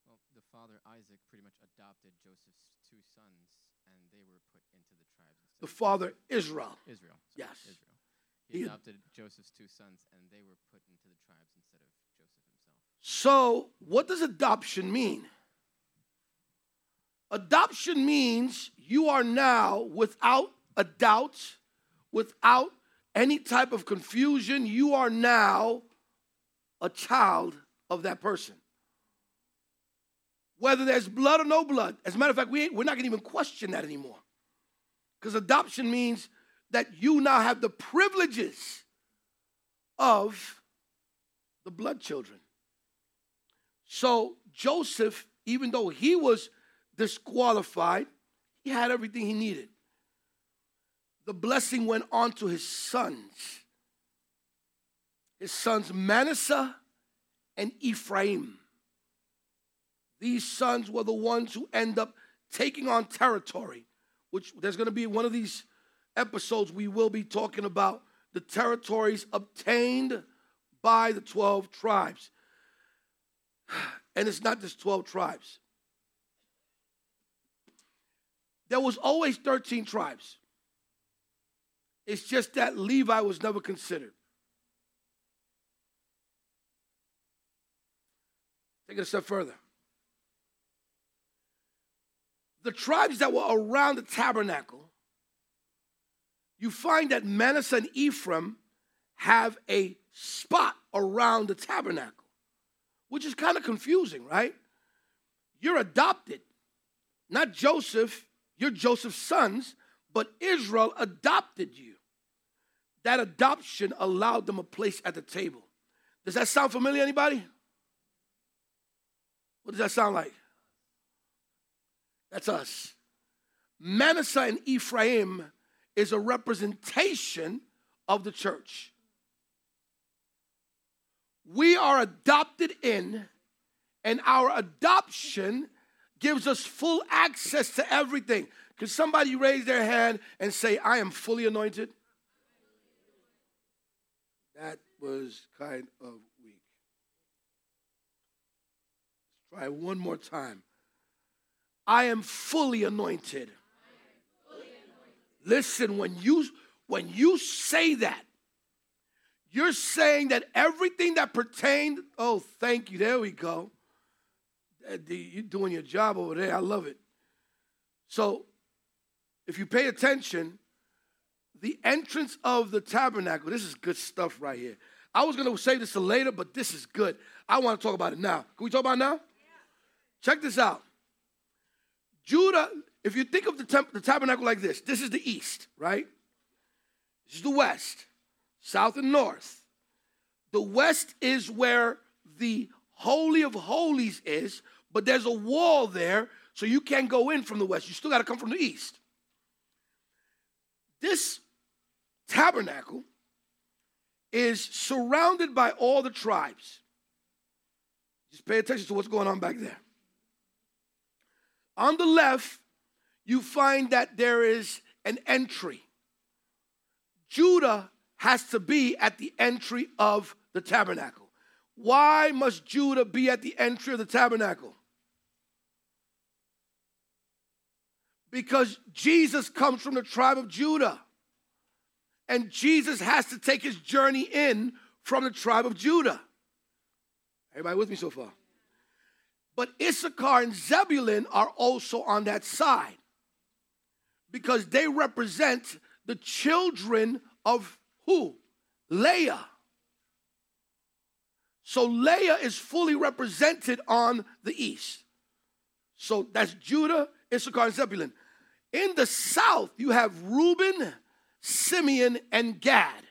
Well, the father Isaac pretty much adopted Joseph's two sons, and they were put into the tribes instead. The father Israel. Israel. sorry, Yes. Israel. He He- adopted Joseph's two sons, and they were put into the tribes instead of Joseph himself. So, what does adoption mean? Adoption means you are now, without a doubt, without any type of confusion, you are now a child of that person. Whether there's blood or no blood. As a matter of fact, we we're not going to even question that anymore. Because adoption means that you now have the privileges of the blood children. So Joseph, even though he was disqualified, he had everything he needed. The blessing went on to his sons. His sons Manasseh and Ephraim. These sons were the ones who end up taking on territory, which there's going to be one of these episodes we will be talking about the territories obtained by the 12 tribes. And it's not just 12 tribes. There was always 13 tribes. It's just that Levi was never considered. Take it a step further. The tribes that were around the tabernacle, you find that Manasseh and Ephraim have a spot around the tabernacle which is kind of confusing, right? You're adopted, not Joseph, you're Joseph's sons, but Israel adopted you. That adoption allowed them a place at the table. Does that sound familiar, anybody? What does that sound like? That's us. Manasseh and Ephraim is a representation of the church we are adopted in, and our adoption gives us full access to everything. Can somebody raise their hand and say, I am fully anointed? That was kind of weak. Let's try one more time. I am fully anointed. Listen, when you when you say that, you're saying that everything that pertained, oh, thank you, there we go. You're doing your job over there. I love it. So, if you pay attention, the entrance of the tabernacle, this is good stuff right here. I was going to say this to later, but this is good. I want to talk about it now. Can we talk about it now? Yeah. Check this out. Judah, if you think of the, temp- the tabernacle like this, this is the east, right? This is the west south and north. The west is where the Holy of Holies is, but there's a wall there, so you can't go in from the west. You still got to come from the east. This tabernacle is surrounded by all the tribes. Just pay attention to what's going on back there. On the left, you find that there is an entry. Judah has to be at the entry of the tabernacle. Why must Judah be at the entry of the tabernacle? Because Jesus comes from the tribe of Judah. And Jesus has to take his journey in from the tribe of Judah. Everybody with me so far? But Issachar and Zebulun are also on that side because they represent the children of who? Leah. So Leah is fully represented on the east. So that's Judah, Issachar, and Zebulun. In the south, you have Reuben, Simeon, and Gad.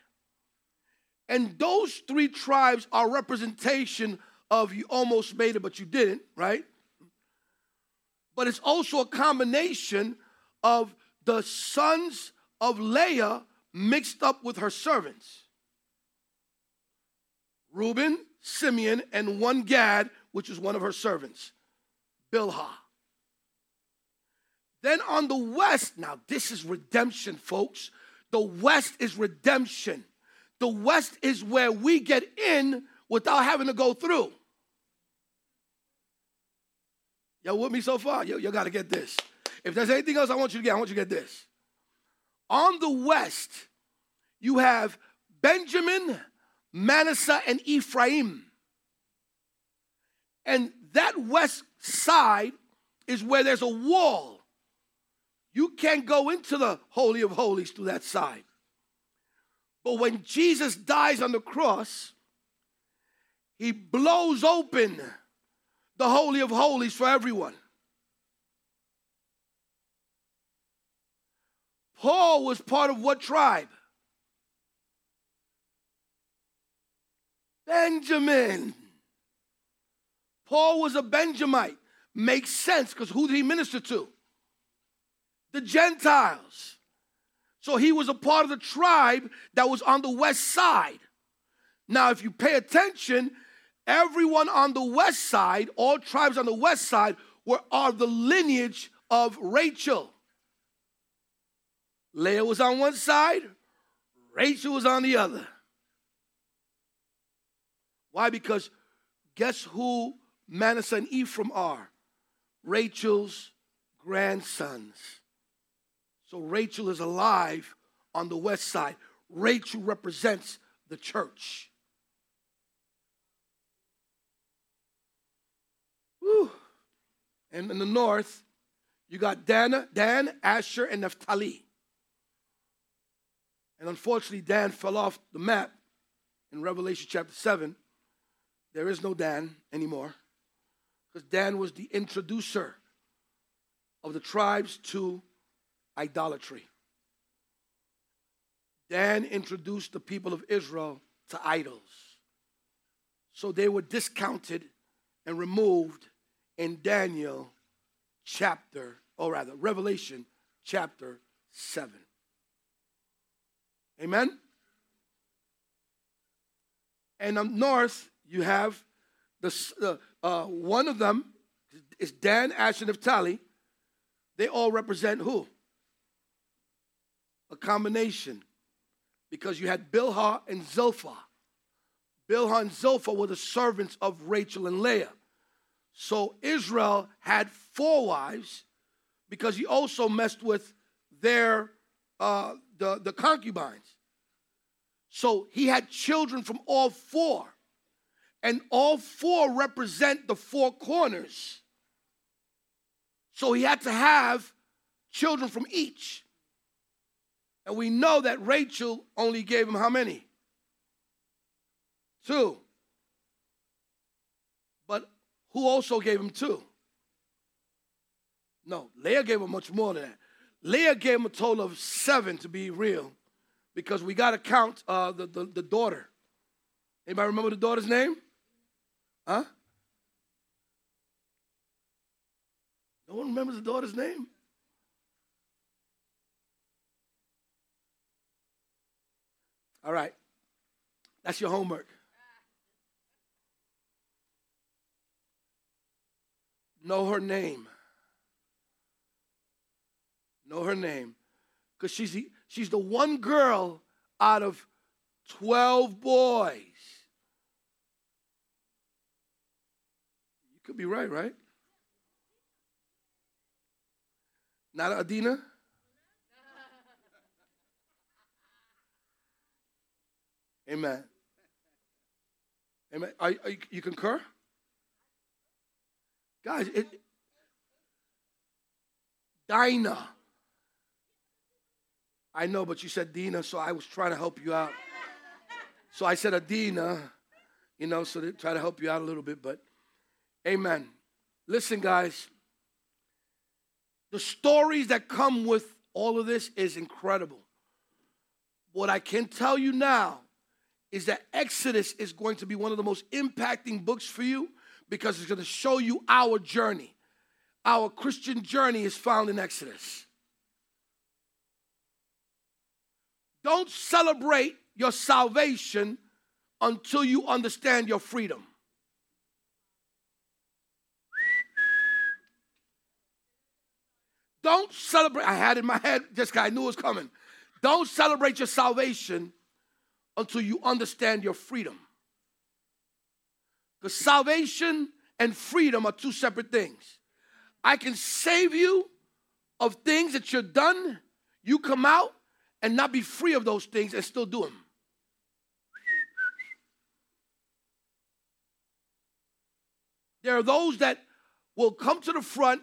And those three tribes are representation of you almost made it, but you didn't, right? But it's also a combination of the sons of Leah mixed up with her servants. Reuben, Simeon, and one Gad, which is one of her servants, Bilhah. Then on the west, now this is redemption, folks. The west is redemption. The west is where we get in without having to go through. Y'all with me so far? Yo, you got to get this. If there's anything else I want you to get, I want you to get this. On the west, you have Benjamin, Manasseh, and Ephraim. And that west side is where there's a wall. You can't go into the Holy of Holies through that side. But when Jesus dies on the cross, he blows open the Holy of Holies for everyone. Paul was part of what tribe? Benjamin. Paul was a Benjamite. Makes sense because who did he minister to? The Gentiles. So he was a part of the tribe that was on the west side. Now, if you pay attention, everyone on the west side, all tribes on the west side, were of the lineage of Rachel. Leah was on one side, Rachel was on the other. Why? Because guess who Manasseh and Ephraim are? Rachel's grandsons. So Rachel is alive on the west side. Rachel represents the church. And in the north, you got Dan, Dan, Asher, and Naphtali. And unfortunately, Dan fell off the map in Revelation chapter 7. There is no Dan anymore because Dan was the introducer of the tribes to idolatry. Dan introduced the people of Israel to idols. So they were discounted and removed in Daniel chapter, or rather, Revelation chapter 7. Amen? And up north, you have the, uh, one of them is Dan, Asher, Naphtali. They all represent who? A combination. Because you had Bilhah and Zilpah. Bilhah and Zilpah were the servants of Rachel and Leah. So Israel had four wives because he also messed with their uh, the, the concubines. So he had children from all four. And all four represent the four corners. So he had to have children from each. And we know that Rachel only gave him how many? Two. Who also gave him two? No, Leah gave him much more than that. Leah gave him a total of seven to be real, because we got to count uh, the, the, the daughter. Anybody remember the daughter's name? Huh? No one remembers the daughter's name? All right. That's your homework. Know her name. Know her name. Because she's the, she's the one girl out of 12 boys. You could be right, right? Not Adina? Amen. Amen. Are, are you, you concur? Guys, it, Dinah. I know, but you said Dina, so I was trying to help you out. So I said Adina, you know, so to try to help you out a little bit, but amen. Listen, guys, the stories that come with all of this is incredible. What I can tell you now is that Exodus is going to be one of the most impacting books for you because it's going to show you our journey. Our Christian journey is found in Exodus. Don't celebrate your salvation until you understand your freedom. Don't celebrate. I had in my head, just I knew it was coming. Don't celebrate your salvation until you understand your freedom. Salvation and freedom are two separate things. I can save you of things that you're done, you come out and not be free of those things and still do them. There are those that will come to the front,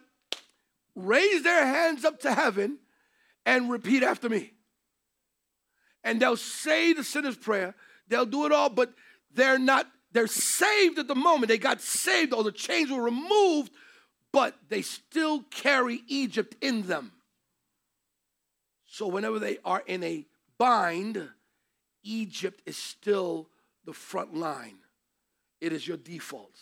raise their hands up to heaven, and repeat after me. And they'll say the sinner's prayer, they'll do it all, but they're not, they're saved at the moment. They got saved, all the chains were removed, but they still carry Egypt in them. So whenever they are in a bind, Egypt is still the front line. It is your default.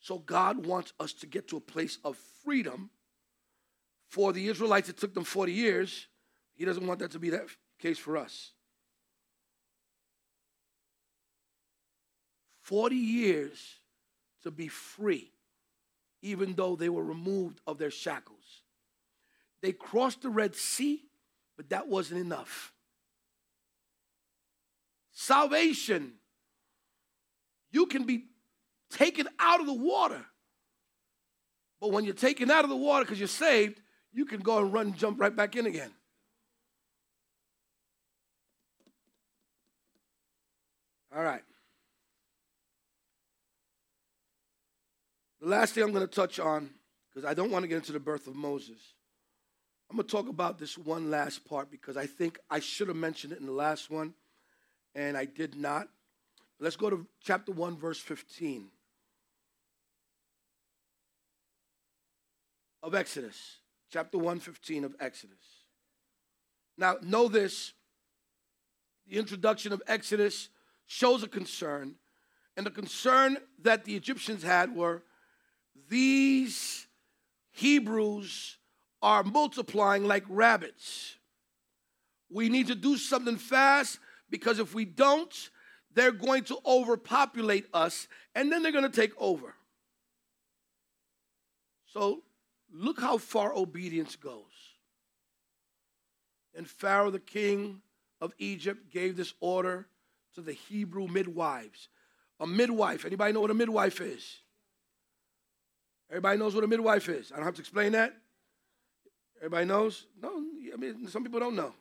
So God wants us to get to a place of freedom. For the Israelites, it took them 40 years. He doesn't want that to be that case for us. 40 years to be free, even though they were removed of their shackles. They crossed the Red Sea, but that wasn't enough. Salvation, you can be taken out of the water. But when you're taken out of the water because you're saved, you can go and run and jump right back in again. All right. The last thing I'm going to touch on, because I don't want to get into the birth of Moses, I'm going to talk about this one last part because I think I should have mentioned it in the last one, and I did not. Let's go to chapter 1, verse 15. of Exodus, chapter 115 of Exodus. Now, know this the introduction of Exodus shows a concern, and the concern that the Egyptians had were these Hebrews are multiplying like rabbits. We need to do something fast because if we don't, they're going to overpopulate us and then they're going to take over. So Look how far obedience goes. And Pharaoh, the king of Egypt, gave this order to the Hebrew midwives. A midwife, anybody know what a midwife is? Everybody knows what a midwife is. I don't have to explain that. Everybody knows? No, I mean, some people don't know.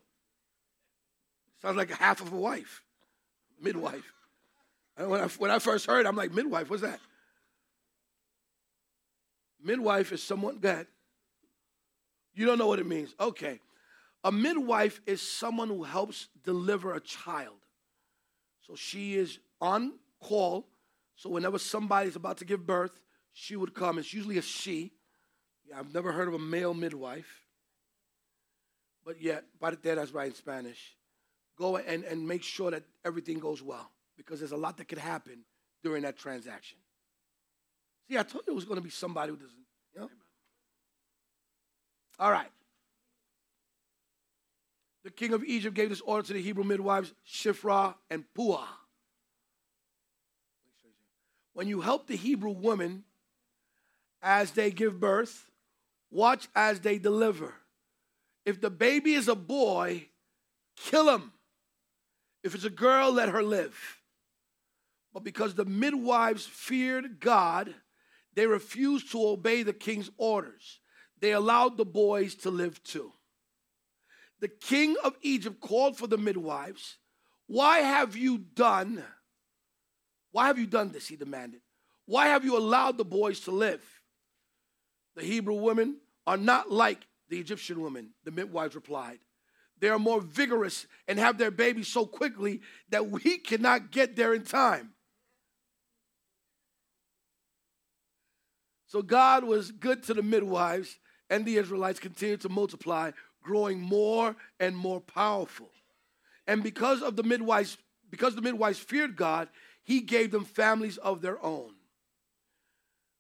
Sounds like a half of a wife. Midwife. When I, when I first heard, I'm like, midwife, what's that? Midwife is someone, that You don't know what it means. Okay. A midwife is someone who helps deliver a child. So she is on call. So whenever somebody's about to give birth, she would come. It's usually a she. I've never heard of a male midwife. But yet, parte that's right in Spanish. Go and, and make sure that everything goes well because there's a lot that could happen during that transaction. See, I told you it was going to be somebody who doesn't, you know? All right. The king of Egypt gave this order to the Hebrew midwives, Shiphrah and Puah. When you help the Hebrew women as they give birth, watch as they deliver. If the baby is a boy, kill him. If it's a girl, let her live. But because the midwives feared God, they refused to obey the king's orders. They allowed the boys to live too. The king of Egypt called for the midwives. Why have you done? Why have you done this? He demanded. Why have you allowed the boys to live? The Hebrew women are not like the Egyptian women, the midwives replied. They are more vigorous and have their babies so quickly that we cannot get there in time. So God was good to the midwives, and the Israelites continued to multiply, growing more and more powerful. And because of the midwives' because the midwives feared God, he gave them families of their own.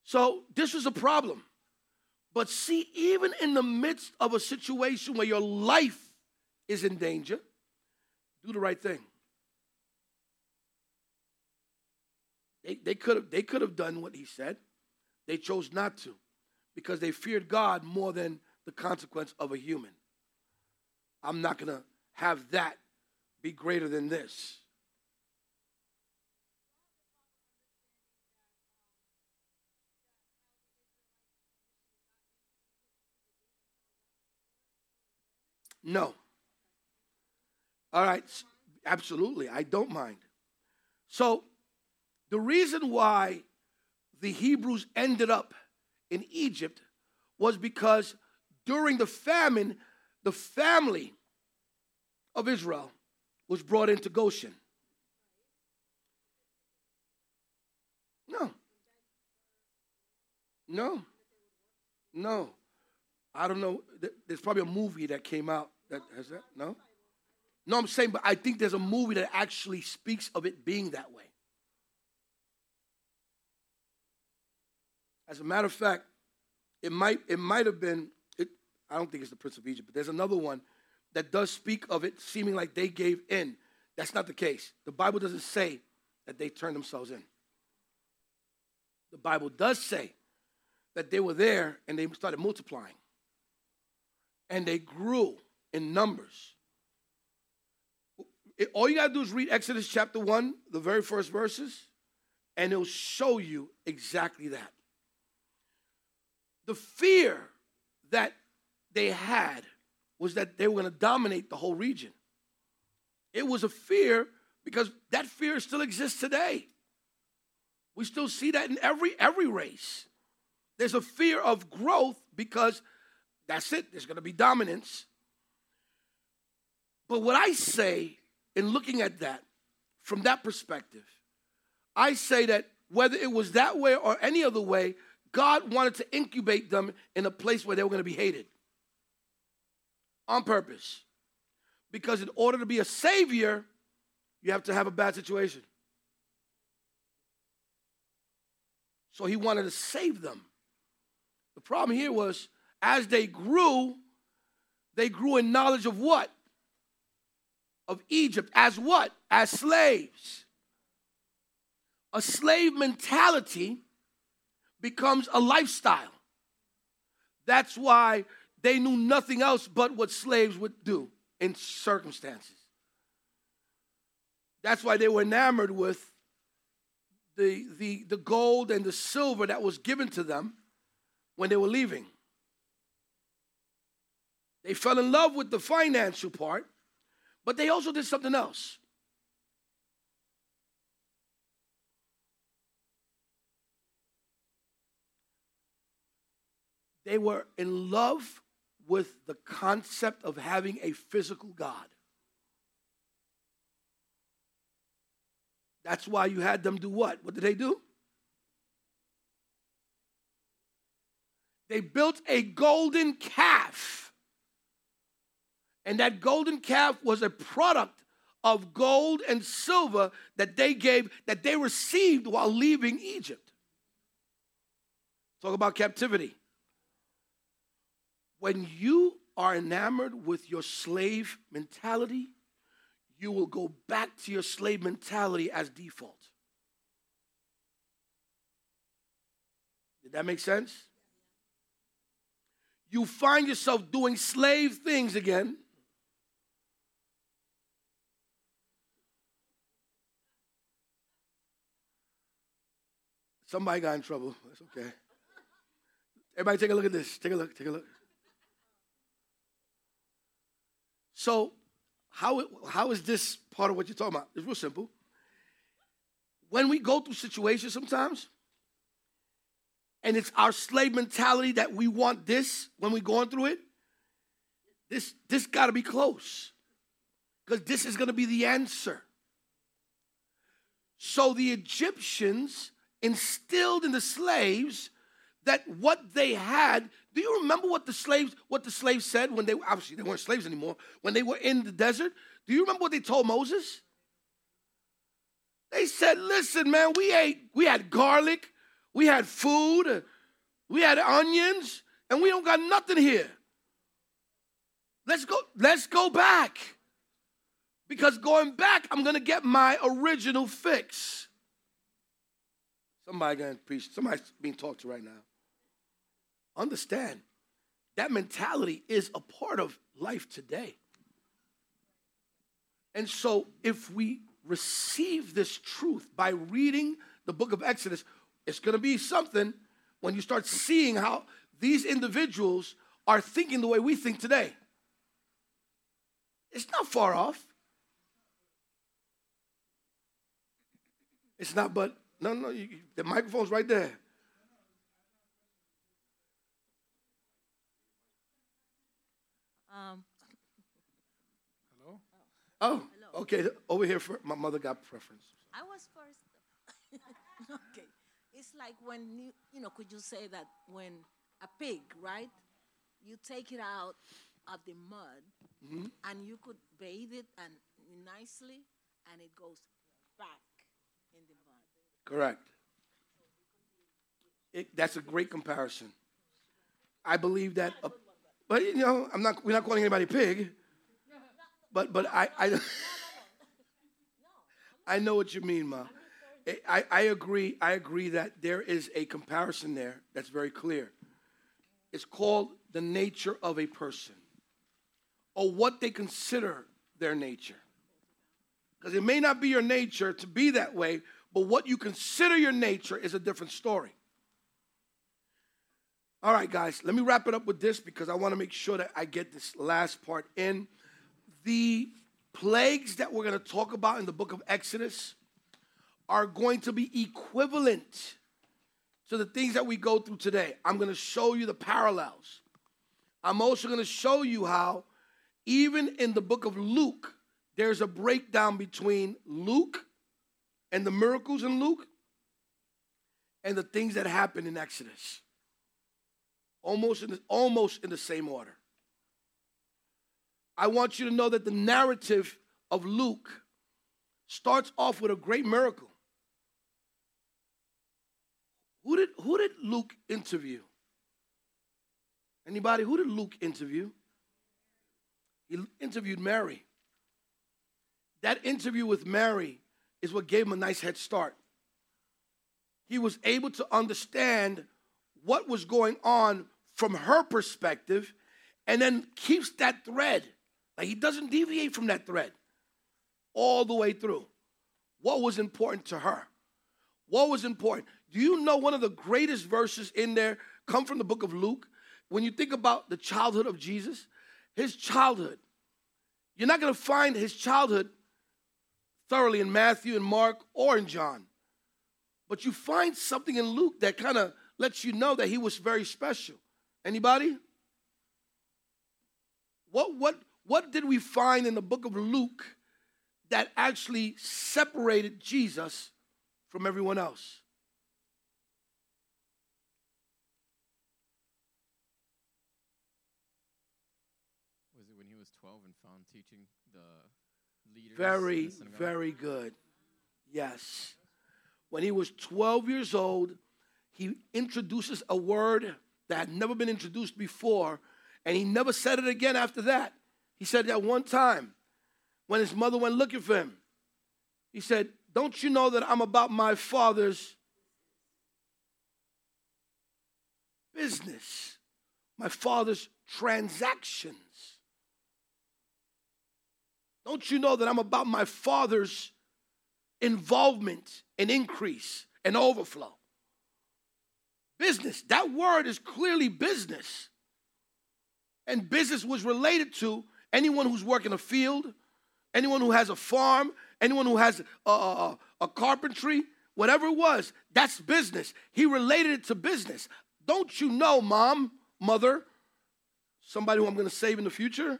So this was a problem. But see, even in the midst of a situation where your life is in danger, do the right thing. They, they could have they could have done what he said. They chose not to because they feared God more than the consequence of a human. I'm not going to have that be greater than this. No. All right. Absolutely. I don't mind. So, the reason why the Hebrews ended up in Egypt was because during the famine, the family of Israel was brought into Goshen. No. No. No. I don't know. There's probably a movie that came out that has that. No? No, I'm saying, but I think there's a movie that actually speaks of it being that way. As a matter of fact, it might it might have been. It, I don't think it's the Prince of Egypt, but there's another one that does speak of it seeming like they gave in. That's not the case. The Bible doesn't say that they turned themselves in. The Bible does say that they were there and they started multiplying. And they grew in numbers. It, all you got to do is read Exodus chapter 1, the very first verses, and it'll show you exactly that. The fear that they had was that they were going to dominate the whole region. It was a fear because that fear still exists today. We still see that in every every race. There's a fear of growth because that's it, there's going to be dominance. But what I say in looking at that from that perspective, I say that whether it was that way or any other way, God wanted to incubate them in a place where they were going to be hated on purpose. Because in order to be a savior, you have to have a bad situation. So he wanted to save them. The problem here was as they grew, they grew in knowledge of what? Of Egypt. As what? As slaves. A slave mentality becomes a lifestyle. That's why they knew nothing else but what slaves would do in circumstances. That's why they were enamored with the, the, the gold and the silver that was given to them when they were leaving. They fell in love with the financial part, but they also did something else. They were in love with the concept of having a physical God. That's why you had them do what? What did they do? They built a golden calf. And that golden calf was a product of gold and silver that they gave, that they received while leaving Egypt. Talk about captivity. When you are enamored with your slave mentality, you will go back to your slave mentality as default. Did that make sense? You find yourself doing slave things again. Somebody got in trouble. That's okay. Everybody, take a look at this. Take a look. Take a look. So, how, how is this part of what you're talking about? It's real simple. When we go through situations sometimes, and it's our slave mentality that we want this when we're going through it, this, this got to be close. Because this is going to be the answer. So the Egyptians instilled in the slaves that what they had do you remember what the slaves what the slaves said when they obviously they weren't slaves anymore when they were in the desert do you remember what they told moses They said, listen, man, we ate, we had garlic, we had food, we had onions, and we don't got nothing here. Let's go, let's go back. Because going back, I'm gonna get my original fix. Somebody gonna preach, somebody's being talked to right now. Understand, that mentality is a part of life today. And so, if we receive this truth by reading the book of Exodus, it's going to be something when you start seeing how these individuals are thinking the way we think today. It's not far off. It's not, but no, no, you, the microphone's right there. Um, Hello? Oh, oh Hello. okay. Over here, for, my mother got preference. I was first. okay. It's like when you, you know, could you say that when a pig, right? You take it out of the mud and you could bathe it and nicely and it goes back in the mud. Correct. It, that's a great comparison. I believe that, uh, but you know, I'm not. We're not calling anybody pig. But but I I, I know what you mean, ma. I, I agree. I agree that there is a comparison there that's very clear. It's called the nature of a person, or what they consider their nature. Because it may not be your nature to be that way, but what you consider your nature is a different story. All right, guys, let me wrap it up with this because I want to make sure that I get this last part in. The plagues that we're going to talk about in the book of Exodus are going to be equivalent to the things that we go through today. I'm going to show you the parallels. I'm also going to show you how, even in the book of Luke, there's a breakdown between Luke and the miracles in Luke and the things that happen in Exodus. Almost in the, almost in the same order. I want you to know that the narrative of Luke starts off with a great miracle. Who did, who did Luke interview? Anybody? Who did Luke interview? He interviewed Mary. That interview with Mary is what gave him a nice head start. He was able to understand what was going on from her perspective and then keeps that thread. Like he doesn't deviate from that thread all the way through. What was important to her? What was important? Do you know one of the greatest verses in there come from the book of Luke? When you think about the childhood of Jesus, his childhood, you're not going to find his childhood thoroughly in Matthew and Mark or in John. But you find something in Luke that kind of lets you know that he was very special. Anybody? What what what did we find in the book of Luke that actually separated Jesus from everyone else? Was it when he was 12 and found teaching the leaders? in Very, very good. Yes. When he was 12 years old, he introduces a word that had never been introduced before, and he never said it again after that. He said that one time when his mother went looking for him. He said, Don't you know that I'm about my father's business, my father's transactions? Don't you know that I'm about my father's involvement and increase and overflow? Business. That word is clearly business. And business was related to anyone who's working a field, anyone who has a farm, anyone who has a, a, a carpentry, whatever it was, that's business. He related it to business. Don't you know, mom, mother, somebody who I'm going to save in the future,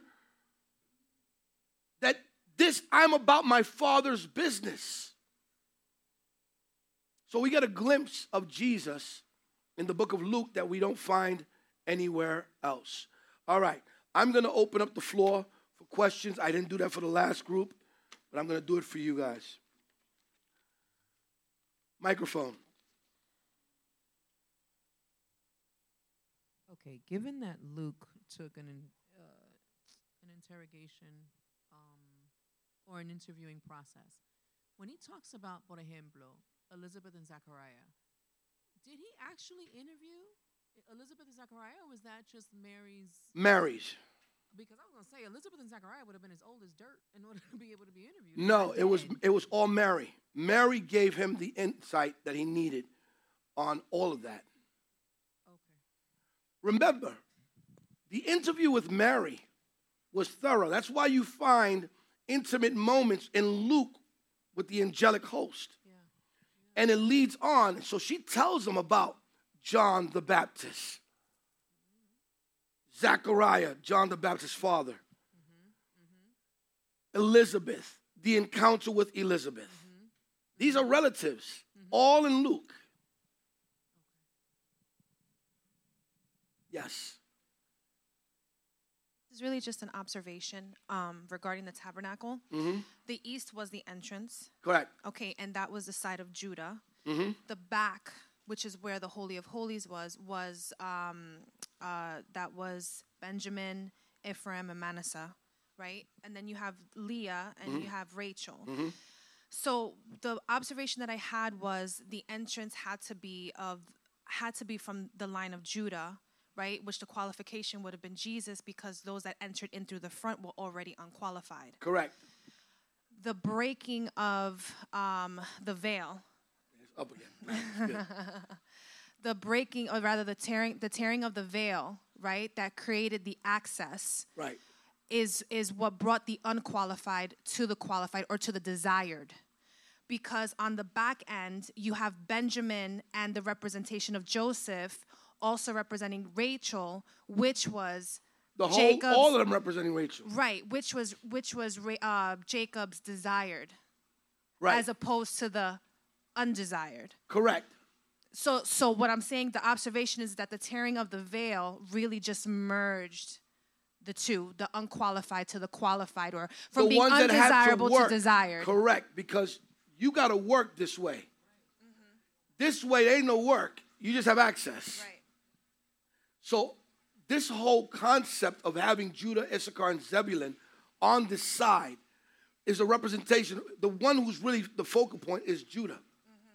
this, I'm about my father's business. So we get a glimpse of Jesus in the book of Luke that we don't find anywhere else. All right, I'm going to open up the floor for questions. I didn't do that for the last group, but I'm going to do it for you guys. Microphone. Okay, given that Luke took an uh, an interrogation or an interviewing process, when he talks about, por ejemplo, Elizabeth and Zachariah, did he actually interview Elizabeth and Zachariah, or was that just Mary's? Mary's. Because I was gonna say Elizabeth and Zachariah would have been as old as dirt in order to be able to be interviewed. No, it was it was all Mary. Mary gave him the insight that he needed on all of that. Okay. Remember, the interview with Mary was thorough. That's why you find intimate moments in Luke with the angelic host. Yeah. And it leads on. So she tells him about John the Baptist. Mm-hmm. Zachariah, John the Baptist's father. Mm-hmm. Mm-hmm. Elizabeth, the encounter with Elizabeth. These are relatives, all in Luke. Yes. Is really just an observation um, regarding the tabernacle. hmm The east was the entrance, Correct. okay, and that was the side of Judah. hmm The back, which is where the Holy of Holies was, was um, uh, that was Benjamin, Ephraim, and Manasseh, right? And then you have Leah and you have Rachel. Mhm. So the observation that I had was the entrance had to be of had to be from the line of Judah, right? Which the qualification would have been Jesus because those that entered in through the front were already unqualified. Correct. The breaking of um, the veil, It's up again. The breaking or rather the tearing the tearing of the veil, right? That created the access right. is is what brought the unqualified to the qualified or to the desired because on the back end you have benjamin and the representation of joseph also representing rachel which was The whole, Jacob's- all of them representing Rachel. right which was which was uh, jacob's desired Right. as opposed to the undesired Correct. so so what i'm saying the observation is that the tearing of the veil really just merged the two the unqualified to the qualified or from the being ones that had undesirable to, work, desired Correct, because you got to work this way. This way ain't no work. You just have access. right So this whole concept of having Judah, Issachar, and Zebulun on this side is a representation. The one who's really the focal point is Judah. Mm-hmm.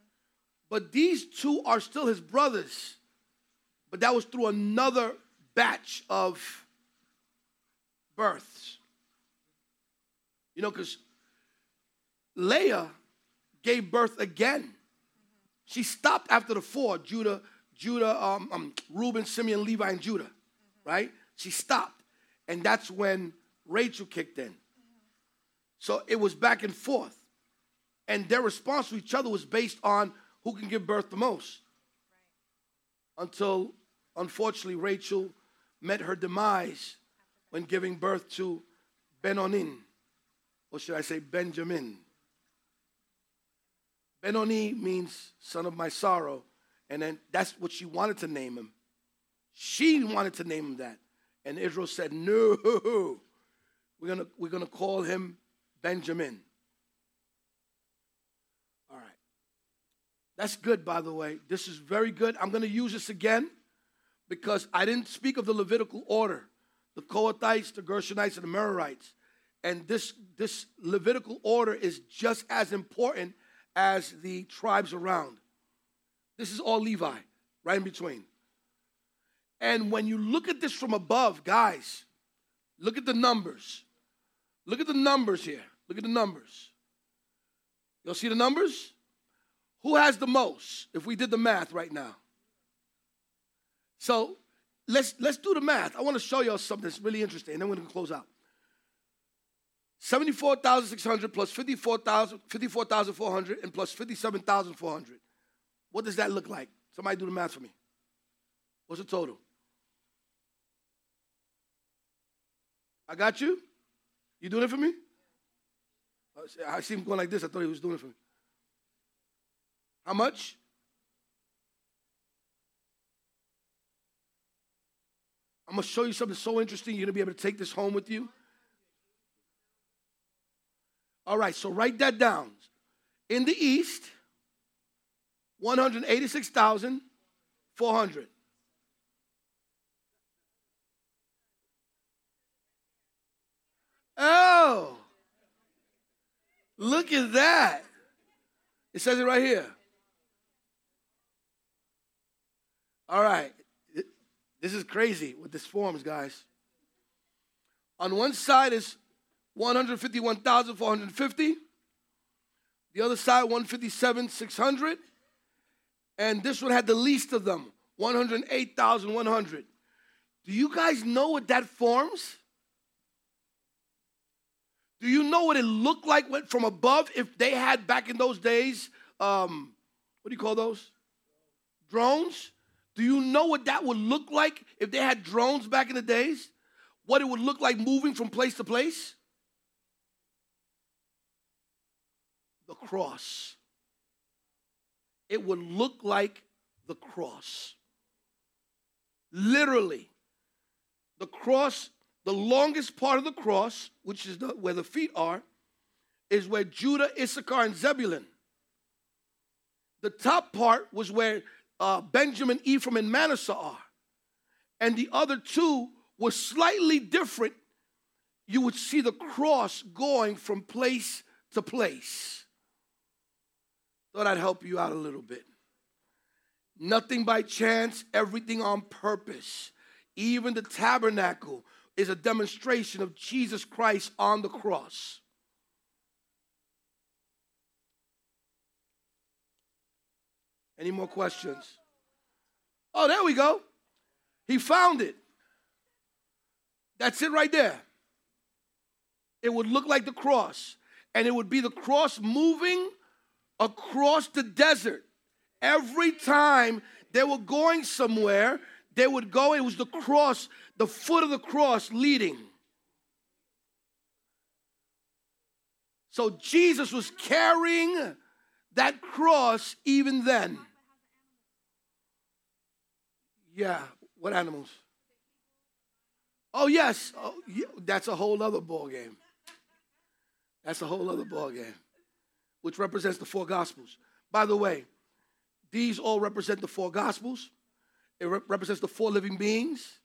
But these two are still his brothers. But that was through another batch of births. You know, because Leah gave birth again. Mm-hmm. She stopped after the four Judah, Judah, um, um, Reuben, Simeon, Levi, and Judah, right? She stopped. And that's when Rachel kicked in. So it was back and forth. And their response to each other was based on who can give birth the most. Until, unfortunately, Rachel met her demise when giving birth to Benonin, or should I say Benjamin. Benoni means son of my sorrow, and then that's what she wanted to name him. She wanted to name him that, and Israel said, "No, we're gonna we're gonna call him Benjamin." All right, that's good, by the way. This is very good. I'm gonna use this again because I didn't speak of the Levitical order, the Kohathites, the Gershonites, and the Merarites. And this, this Levitical order is just as important as the tribes around. This is all Levi, right in between. And when you look at this from above, guys, look at the numbers. Look at the numbers here. Look at the numbers. You'll see the numbers? Who has the most if we did the math right now? So let's let's do the math. I want to show y'all something that's really interesting, and then we're gonna close out. 74,600 plus 54,000, 54,400 and plus 57,400. What does that look like? Somebody do the math for me. What's the total? I got you? You doing it for me? I see him going like this. I thought he was doing it for me. How much? I'm going to show you something so interesting. You're going to be able to take this home with you. All right, so write that down. In the east, 186,400. Oh, look at that. It says it right here. All right. This is crazy with this forms, guys. On one side is 151,450. The other side, 157,600. And this one had the least of them, 108,100. Do you guys know what that forms? Do you know what it looked like from above if they had back in those days, um, what do you call those? Drones? Do you know what that would look like if they had drones back in the days? What it would look like moving from place to place? The cross. It would look like the cross. Literally. The cross, the longest part of the cross, which is the, where the feet are, is where Judah, Issachar, and Zebulun. The top part was where uh, Benjamin, Ephraim, and Manasseh are. And the other two were slightly different. You would see the cross going from place to place. Thought I'd help you out a little bit. Nothing by chance, everything on purpose. Even the tabernacle is a demonstration of Jesus Christ on the cross. Any more questions? Oh, there we go. He found it. That's it right there. It would look like the cross, and it would be the cross moving across the desert. Every time they were going somewhere, they would go, it was the cross, the foot of the cross leading. So Jesus was carrying that cross even then. Yeah, what animals? Oh yes, oh, yeah. that's a whole other ball game. That's a whole other ball game, which represents the four gospels. By the way, these all represent the four gospels. It re- represents the four living beings.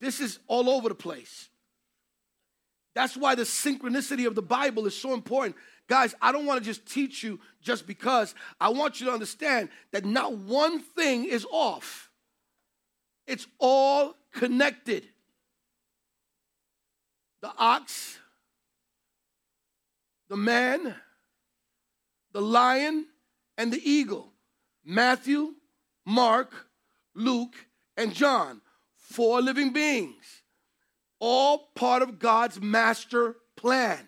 This is all over the place. That's why the synchronicity of the Bible is so important. Guys, I don't want to just teach you just because. I want you to understand that not one thing is off, it's all connected. The ox, the man, the lion, and the eagle. Matthew, Mark, Luke, and John. Four living beings. All part of God's master plan.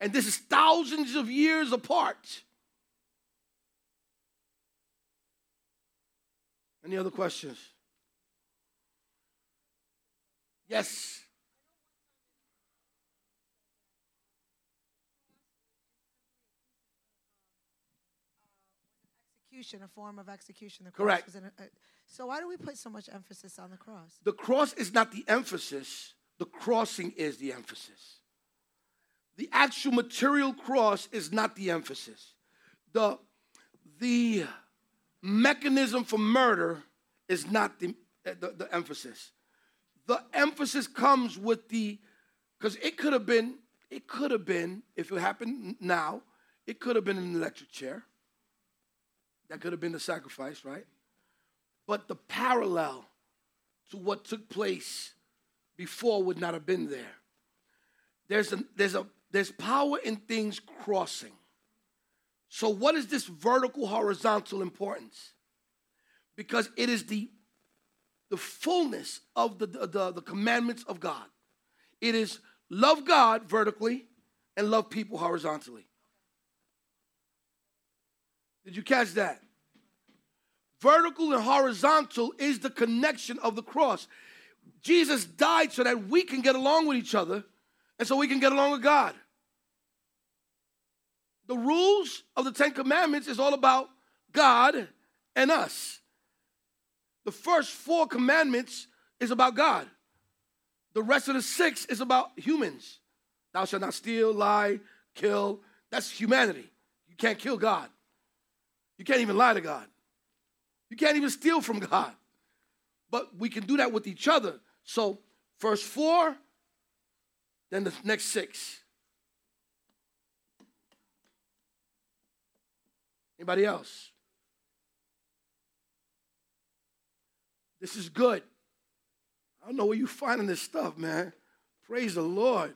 And this is thousands of years apart. Any other questions? Yes. Execution, a form of execution. The cross Correct. An, uh, so why do we put so much emphasis on the cross? The cross is not the emphasis. The crossing is the emphasis. The actual material cross is not the emphasis. The, the mechanism for murder is not the, the, the emphasis. The emphasis comes with the, because it could have been, it could have been, if it happened now, it could have been an electric chair. That could have been the sacrifice, right? But the parallel to what took place before would not have been there. There's a, there's a there's power in things crossing. So, what is this vertical horizontal importance? Because it is the, the fullness of the, the, the commandments of God. It is love God vertically and love people horizontally. Did you catch that? Vertical and horizontal is the connection of the cross. Jesus died so that we can get along with each other and so we can get along with God. The rules of the Ten Commandments is all about God and us. The first four commandments is about God. The rest of the six is about humans. Thou shalt not steal, lie, kill. That's humanity. You can't kill God. You can't even lie to God. You can't even steal from God. But we can do that with each other. So, first four, then the next six. Anybody else? This is good. I don't know where you finding this stuff, man. Praise the Lord.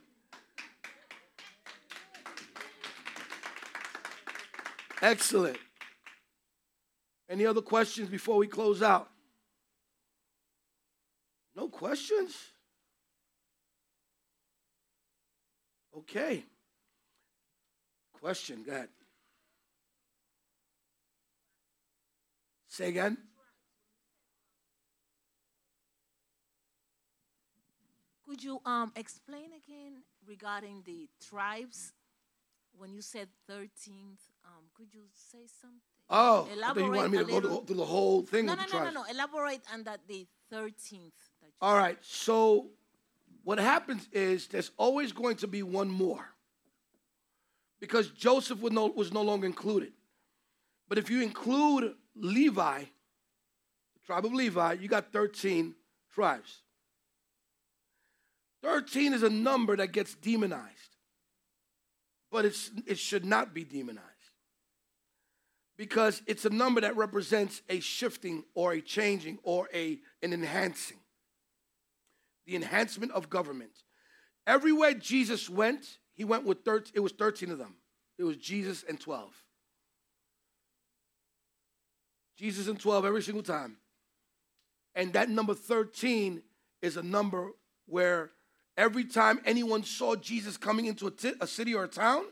Excellent. Any other questions before we close out? No questions? Okay. Question, go ahead. Say again. Could you um, explain again regarding the tribes when you said 13th? Um, could you say something? Oh, thought you wanted me to go little- through the whole thing No, with no, no, no, no. Elaborate on that the 13th. That you All right, so what happens is there's always going to be one more because Joseph was no, was no longer included. But if you include Levi, the tribe of Levi, you got 13 tribes. 13 is a number that gets demonized, but it's, it should not be demonized because it's a number that represents a shifting or a changing or a, an enhancing the enhancement of government. Everywhere Jesus went, he went with 13, it was 13 of them. It was Jesus and 12. Jesus and 12 every single time. And that number 13 is a number where every time anyone saw Jesus coming into a, a city or a town,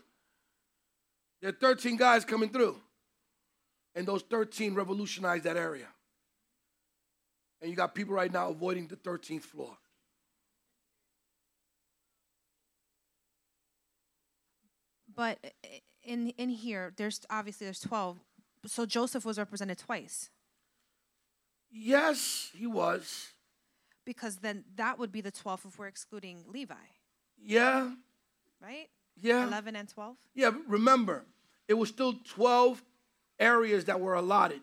there are 13 guys coming through. And those 13 revolutionized that area. And you got people right now avoiding the 13th floor. But in in here, there's obviously there's twelve. So Joseph was represented twice Yes, he was. because then that would be the twelfth if we're excluding Levi, Yeah, right? yeah. Eleven and twelve. Yeah, remember, it was still 12 areas that were allotted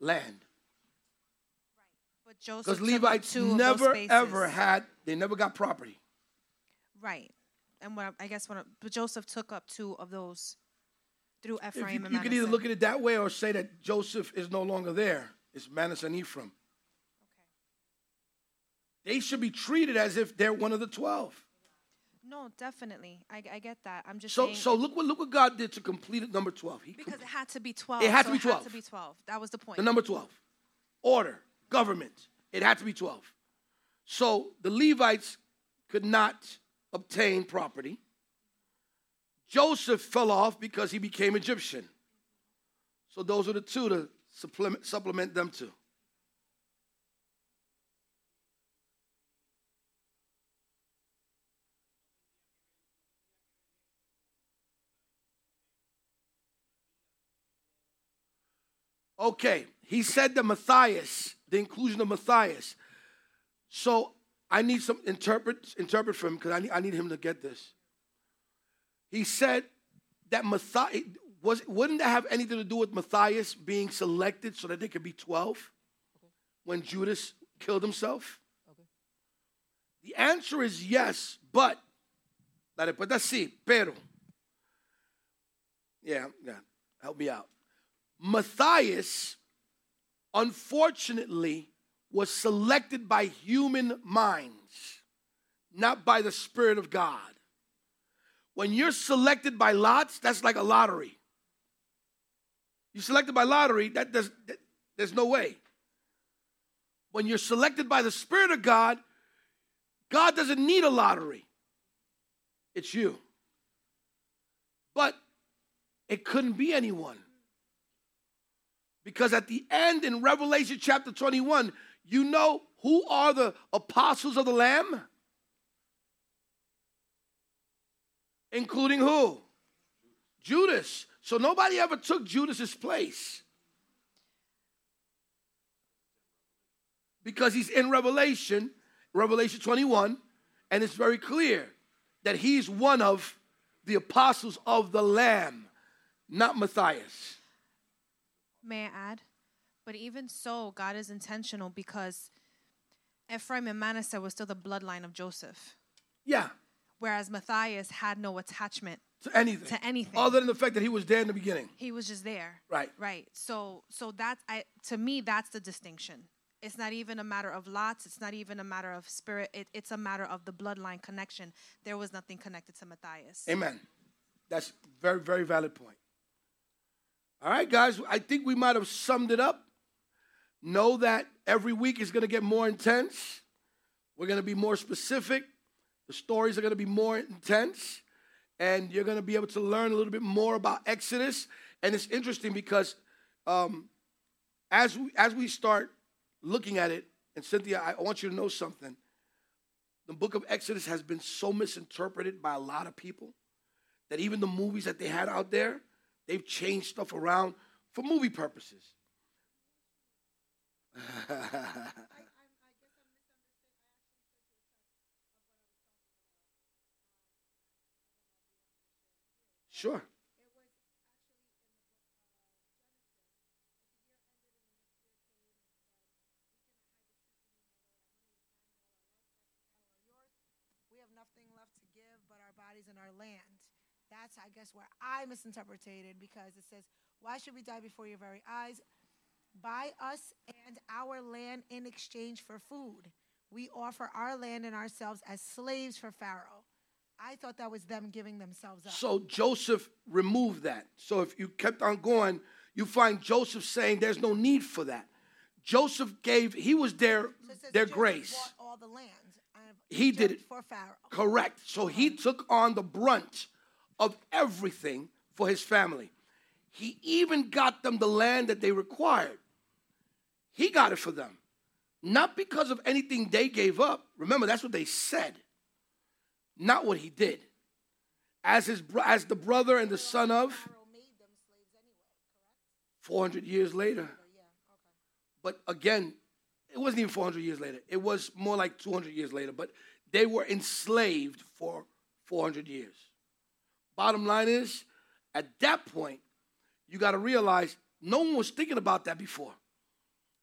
land. But Joseph Because took Levites two never, ever had, they never got property. right. And what I- I guess what I- but Joseph took up two of those through If Ephraim you, and you could either look at it that way or say that Joseph is no longer there. It's Manasseh and Ephraim. Okay. They should be treated as if they're one of the 12. No, definitely. I, I get that. I'm just So, saying so look what look what God did to complete it, number 12. He because com- it had to be twelve. It had to so be It had to be twelve. That was the point. The number 12. Order, government. It had to be 12. So the Levites could not obtain property. Joseph fell off because he became Egyptian. So those are the two to supplement, supplement them to. Okay, he said the Matthias, the inclusion of Matthias. So I need some interpret interpret for him because I need, I need him to get this. He said that Matthias was wouldn't that have anything to do with Matthias being selected so that they could be 12 when Judas killed himself? The answer is yes, but la respuesta es sí, pero. Yeah, yeah, help me out. Matthias, unfortunately, was selected by human minds, not by the Spirit of God. When you're selected by lots, that's like a lottery. You're selected by lottery, that does, that- there's no way. When you're selected by the Spirit of God, God doesn't need a lottery. It's you. But it couldn't be anyone. Because at the end in Revelation chapter 21, you know who are the apostles of the Lamb? Including who? Judas. So nobody ever took Judas's place. Because he's in Revelation, Revelation 21, and it's very clear that he's one of the apostles of the Lamb not Matthias. May I add? But even so, God is intentional because Ephraim and Manasseh were still the bloodline of Joseph, Yeah, whereas Matthias had no attachment. to anything. To anything. Other than the fact that he was there in the beginning. He was just there. Right. Right. So so that's I to me that's the distinction. It's not even a matter of lots. It's not even a matter of spirit. It, it's a matter of the bloodline connection. There was nothing connected to Matthias. Amen. That's very, very valid point. All right, guys, I think we might have summed it up. Know that every week is going to get more intense. We're going to be more specific. The stories are going to be more intense. And you're going to be able to learn a little bit more about Exodus. And it's interesting because um, as, we, as we start looking at it, and Cynthia, I want you to know something. The book of Exodus has been so misinterpreted by a lot of people that even the movies that they had out there, they've changed stuff around for movie purposes. sure. we have nothing left to give but our bodies and our land. That's, I guess, where I misinterpreted because it says, Why should we die before your very eyes? Buy us and our land in exchange for food. We offer our land and ourselves as slaves for Pharaoh. I thought that was them giving themselves up. So Joseph removed that. So if you kept on going, you find Joseph saying there's no need for that. Joseph gave, he was their, So their Joseph grace. all the land He did it. for Pharaoh. Correct. So he took on the brunt of everything for his family. He even got them the land that they required. He got it for them. Not because of anything they gave up. Remember, that's what they said. Not what he did. As his as the brother and the son of Pharaoh made them slaves anyway, correct? 400 years later. But again, it wasn't even 400 years later. It was more like 200 years later. But they were enslaved for 400 years. Bottom line is, at that point, you got to realize no one was thinking about that before.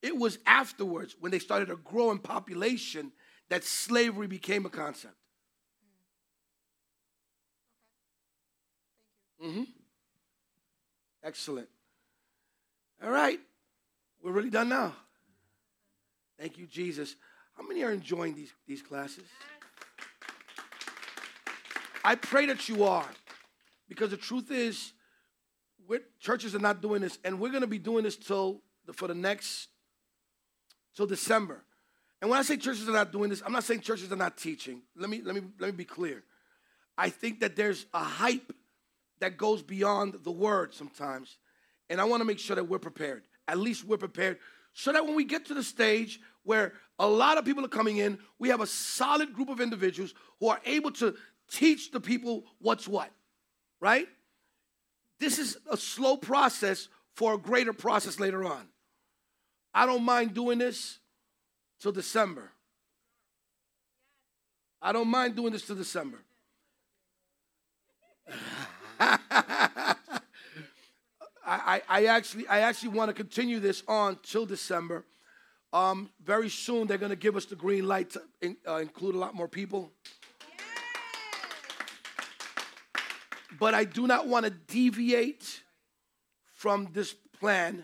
It was afterwards when they started a growing population that slavery became a concept. hmm Excellent. All right. We're really done now. Thank you, Jesus. How many are enjoying these, these classes? I pray that you are. Because the truth is, churches are not doing this, and we're going to be doing this till the, for the next till December. And when I say churches are not doing this, I'm not saying churches are not teaching. Let me let me let me be clear. I think that there's a hype that goes beyond the word sometimes, and I want to make sure that we're prepared. At least we're prepared, so that when we get to the stage where a lot of people are coming in, we have a solid group of individuals who are able to teach the people what's what right? This is a slow process for a greater process later on. I don't mind doing this till December. I don't mind doing this till December. I, I, I actually I actually want to continue this on till December. Um, very soon they're going to give us the green light to in, uh, include a lot more people. But I do not want to deviate from this plan.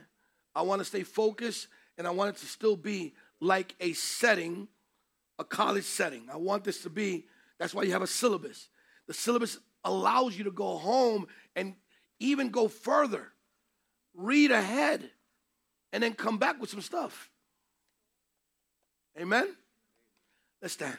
I want to stay focused and I want it to still be like a setting, a college setting. I want this to be, that's why you have a syllabus. The syllabus allows you to go home and even go further, read ahead, and then come back with some stuff. Amen? Let's stand.